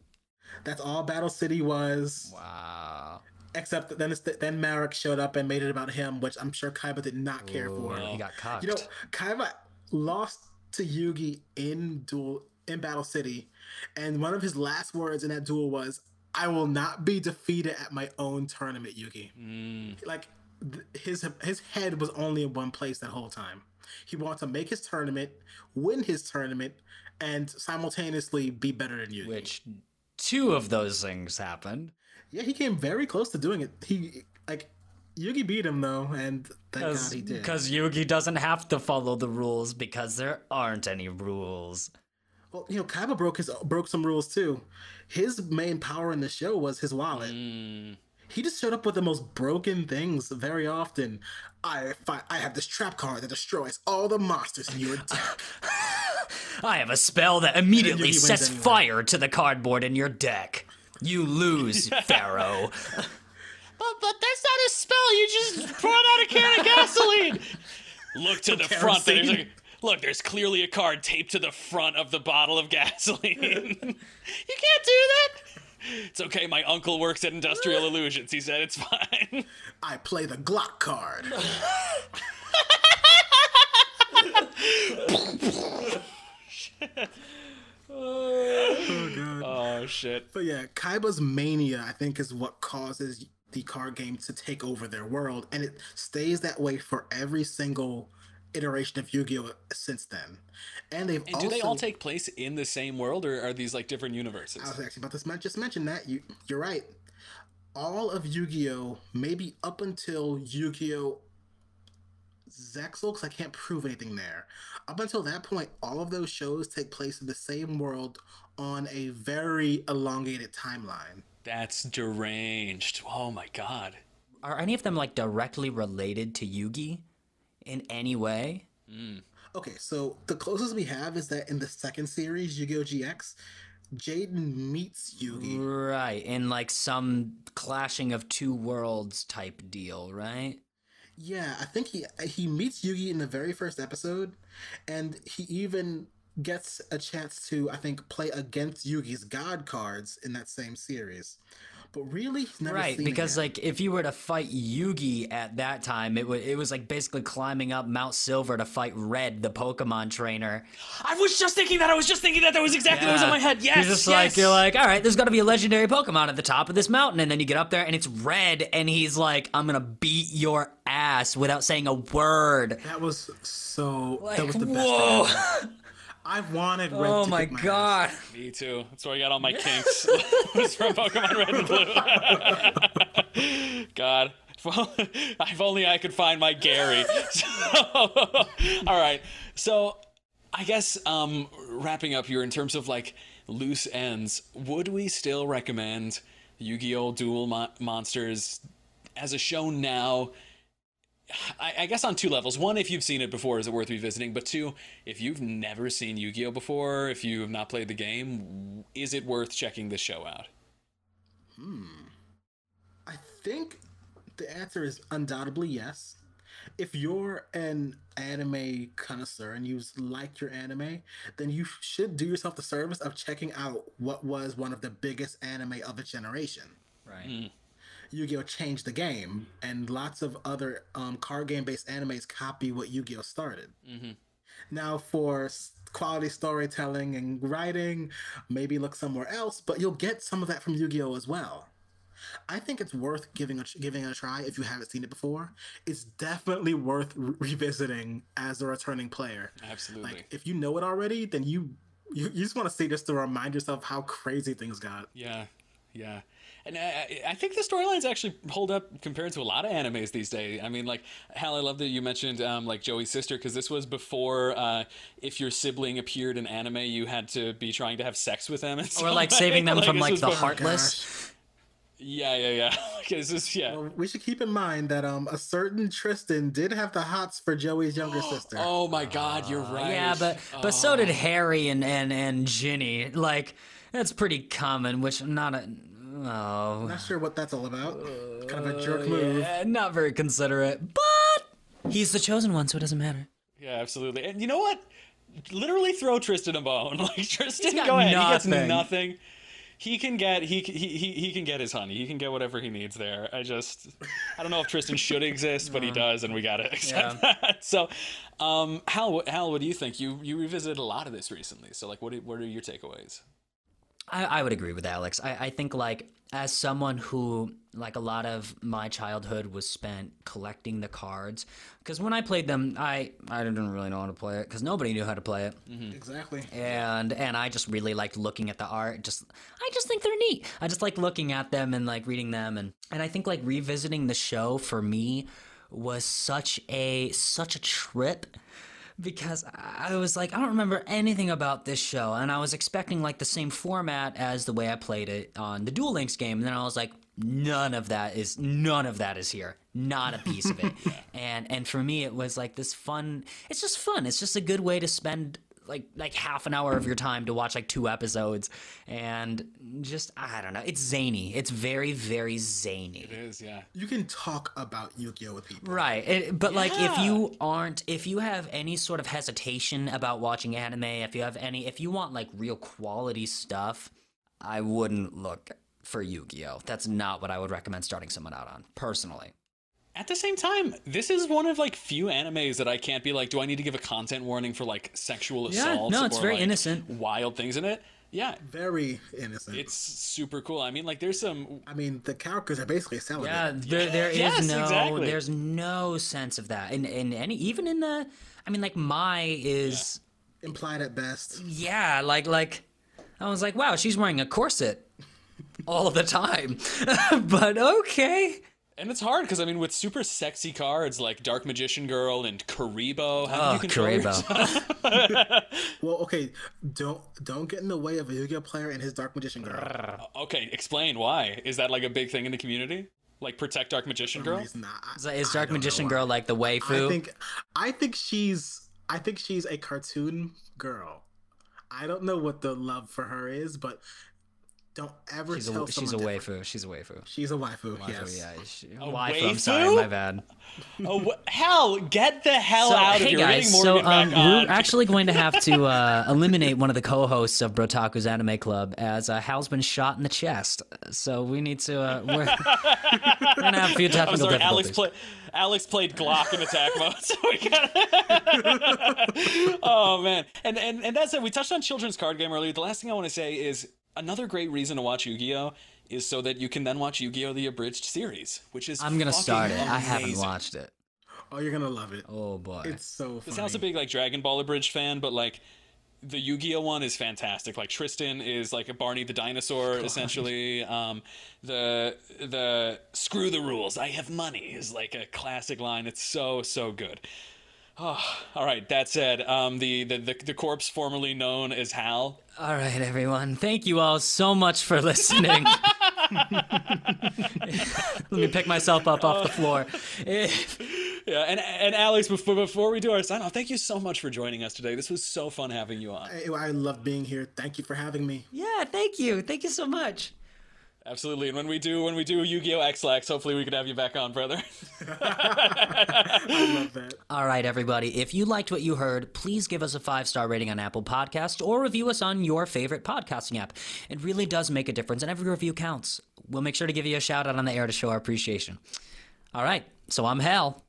That's all Battle City was. Wow. Except that then it's then Marik showed up and made it about him, which I'm sure Kaiba did not care for. He got cocked. You know, Kaiba lost to Yugi in duel in Battle City, and one of his last words in that duel was, "I will not be defeated at my own tournament, Yugi." Mm. Like th- his his head was only in one place that whole time. He wanted to make his tournament, win his tournament, and simultaneously be better than Yugi. which two of those things happened. yeah, he came very close to doing it. He like Yugi beat him though, and thank God he did. Because Yugi doesn't have to follow the rules because there aren't any rules. Well, you know, Kaiba broke his broke some rules too. His main power in the show was his wallet. Mm. He just showed up with the most broken things very often. I I have this trap card that destroys all the monsters in your [LAUGHS] deck. I have a spell that immediately sets anyway. fire to the cardboard in your deck. You lose, [LAUGHS] Pharaoh. But, but that's not a spell. You just brought out a can of gasoline. Look to the front. There's a, look, there's clearly a card taped to the front of the bottle of gasoline. [LAUGHS] you can't do that. It's okay. My uncle works at Industrial Illusions. He said it's fine. I play the Glock card. [LAUGHS] oh god. Oh shit. But yeah, Kaiba's mania, I think, is what causes the card game to take over their world, and it stays that way for every single iteration of Yu-Gi-Oh since then. And they've And also do they all take place in the same world, or are these like different universes? I was actually about to men- just mention that. You, you're right. All of Yu-Gi-Oh, maybe up until Yu-Gi-Oh Zexal, because I can't prove anything there. Up until that point, all of those shows take place in the same world on a very elongated timeline. That's deranged. Oh my god. Are any of them like directly related to Yugi in any way? Hmm. Okay, so the closest we have is that in the second series, Yu-Gi-Oh GX, Jaden meets Yugi. Right, in like some clashing of two worlds type deal, right? Yeah, I think he he meets Yugi in the very first episode, and he even gets a chance to I think play against Yugi's God cards in that same series. But really, he's never Right, seen because like if you were to fight Yugi at that time, it was it was like basically climbing up Mount Silver to fight Red, the Pokemon trainer. I was just thinking that. I was just thinking that. That was exactly what was in my head. Yes. You're just yes. like you're like, all right, there's got to be a legendary Pokemon at the top of this mountain, and then you get up there and it's Red, and he's like, I'm gonna beat your ass without saying a word. that was so that was the best. whoa. [LAUGHS] thing ever. I've wanted Red Oh to my kick ass. god. Me too. That's where I got all my [LAUGHS] kinks. [LAUGHS] was from Pokemon Red and Blue. [LAUGHS] God. If only I could find my Gary. So, all right. So, I guess um, wrapping up here in terms of like loose ends, would we still recommend Yu-Gi-Oh! Duel Mon- Monsters as a show now? I, I guess on two levels. One, if you've seen it before, is it worth revisiting? But two, if you've never seen Yu Gi Oh before, if you have not played the game, is it worth checking this show out? Hmm. I think the answer is undoubtedly yes. If you're an anime connoisseur and you like your anime, then you should do yourself the service of checking out what was one of the biggest anime of its generation. Right. Yu-Gi-Oh changed the game, and lots of other um, card game-based animes copy what Yu-Gi-Oh started. Now, for quality storytelling and writing, maybe look somewhere else, but you'll get some of that from Yu-Gi-Oh as well. I think it's worth giving a giving a try if you haven't seen it before. It's definitely worth re- revisiting as a returning player. Absolutely. Like if you know it already, then you you, you just want to see this to remind yourself how crazy things got. Yeah, yeah. And I, I think the storylines actually hold up compared to a lot of animes these days. I mean, like Hal, I love that you mentioned um, like Joey's sister because this was before uh, if your sibling appeared in anime, you had to be trying to have sex with them, or like saving them from this like the before- heartless. Yeah, yeah, yeah. [LAUGHS] Okay, this is yeah. Well, we should keep in mind that um a certain Tristan did have the hots for Joey's younger [GASPS] sister. Oh my God, you're right. Yeah, but but so did Harry and and and Ginny. Like that's pretty common. Which not a oh, Not sure what that's all about. kind of a jerk move. eh, not very considerate. But he's the chosen one, so it doesn't matter. Yeah, absolutely. And you know what? Literally throw Tristan a bone. [LAUGHS] Like Tristan, go ahead. He gets nothing. He can get he, he he he can get his honey. He can get whatever he needs there. I just I don't know if Tristan should exist, but he does, and we gotta accept that. So, um, Hal, Hal, what do you think? You you revisited a lot of this recently. So, like, what what are your takeaways? I, I would agree with Alex. I, I think like as someone who like a lot of my childhood was spent collecting the cards because when I played them, I I didn't really know how to play it because nobody knew how to play it. Mm-hmm. Exactly. and and I just really liked looking at the art. Just I just think they're neat. I just like looking at them and like reading them and and I think like revisiting the show for me was such a such a trip because I was like I don't remember anything about this show and I was expecting like the same format as the way I played it on the Duel Links game and then I was like none of that is none of that is here. Not a piece of it. [LAUGHS] And and for me it was like this fun it's just fun. It's just a good way to spend like like half an hour of your time to watch like two episodes and just I don't know it's zany it's very very zany It is, yeah. You can talk about Yu-Gi-Oh with people. Right, it, but like if you aren't, if you have any sort of hesitation about watching anime, if you have any, if you want like real quality stuff, I wouldn't look for Yu-Gi-Oh. That's not what I would recommend starting someone out on, personally. At the same time, this is one of like few animes that I can't be like, do I need to give a content warning for like sexual assault? Yeah, assault? no, it's or, very like, innocent. Wild things in it. Yeah, Very innocent. it's super cool. I mean, like, there's some I mean, the characters are basically selling Yeah, it. there, there is Yes, no, exactly. there's no sense of that in in any, even in the, I mean, like Mai is, Implied at best. yeah, like like, I was like, wow, she's wearing a corset all the time, [LAUGHS] but okay. And it's hard because I mean, with super sexy cards like Dark Magician Girl and Kuriboh, how do Oh, you ah, control? Kuriboh. [LAUGHS] [LAUGHS] Well, okay, don't don't get in the way of a Yu-Gi-Oh player and his Dark Magician girl. Okay, explain why. Is that like a big thing in the community? Like protect Dark Magician Girl? Reason I- Is, is I Dark Magician. Girl like the waifu? I think I think she's I think she's a cartoon girl. I don't know what the love for her is, but don't ever she's tell a she's a different. waifu. She's a waifu. She's a waifu. Waifu, yes. yeah. She, A waifu, I'm sorry, my bad. Oh, wh- hell, get the hell So, out of here. guys, so um, we're actually going to have to [LAUGHS] uh, eliminate one of the co-hosts of Brotaku's Anime Club as uh, Hal's been shot in the chest. So we need to. Uh, we're, [LAUGHS] we're gonna have a few technical sorry, difficulties. Alex, play, Alex played Glock in attack mode, so we got. [LAUGHS] oh man, and and and that's it. We touched on children's card game earlier. The last thing I want to say is another great reason to watch Yu-Gi-Oh is so that you can then watch Yu-Gi-Oh the abridged series, which is I'm gonna fucking start it. I haven't watched it. Oh, you're gonna love it. Oh boy. It's so This funny. house a big like Dragon Ball abridged fan, but like the Yu-Gi-Oh one is fantastic. Like Tristan is like a Barney the dinosaur [LAUGHS] essentially. Um, the the screw the rules. I have money is like a classic line. It's so so good. Oh, all right. That said, um, the, the the the corpse formerly known as Hal. All right, everyone. Thank you all so much for listening. [LAUGHS] Let me pick myself up off the floor. If- Yeah, and and Alex, before before we do our sign off, thank you so much for joining us today. This was so fun having you on. I, I love being here. Thank you for having me. yeah, thank you. Thank you so much. Absolutely. And when we do when we do Yu-Gi-Oh! X-Lax, hopefully we can have you back on, brother. [LAUGHS] I love that. All right, everybody. If you liked what you heard, please give us a five star rating on Apple Podcast or review us on your favorite podcasting app. It really does make a difference, and every review counts. We'll make sure to give you a shout out on the air to show our appreciation. All right, so I'm Hal,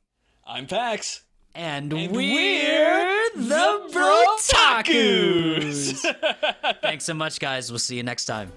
I'm Pax. and, And we're, we're the Brotakus. Brotakus. [LAUGHS] Thanks so much, guys. We'll see you next time.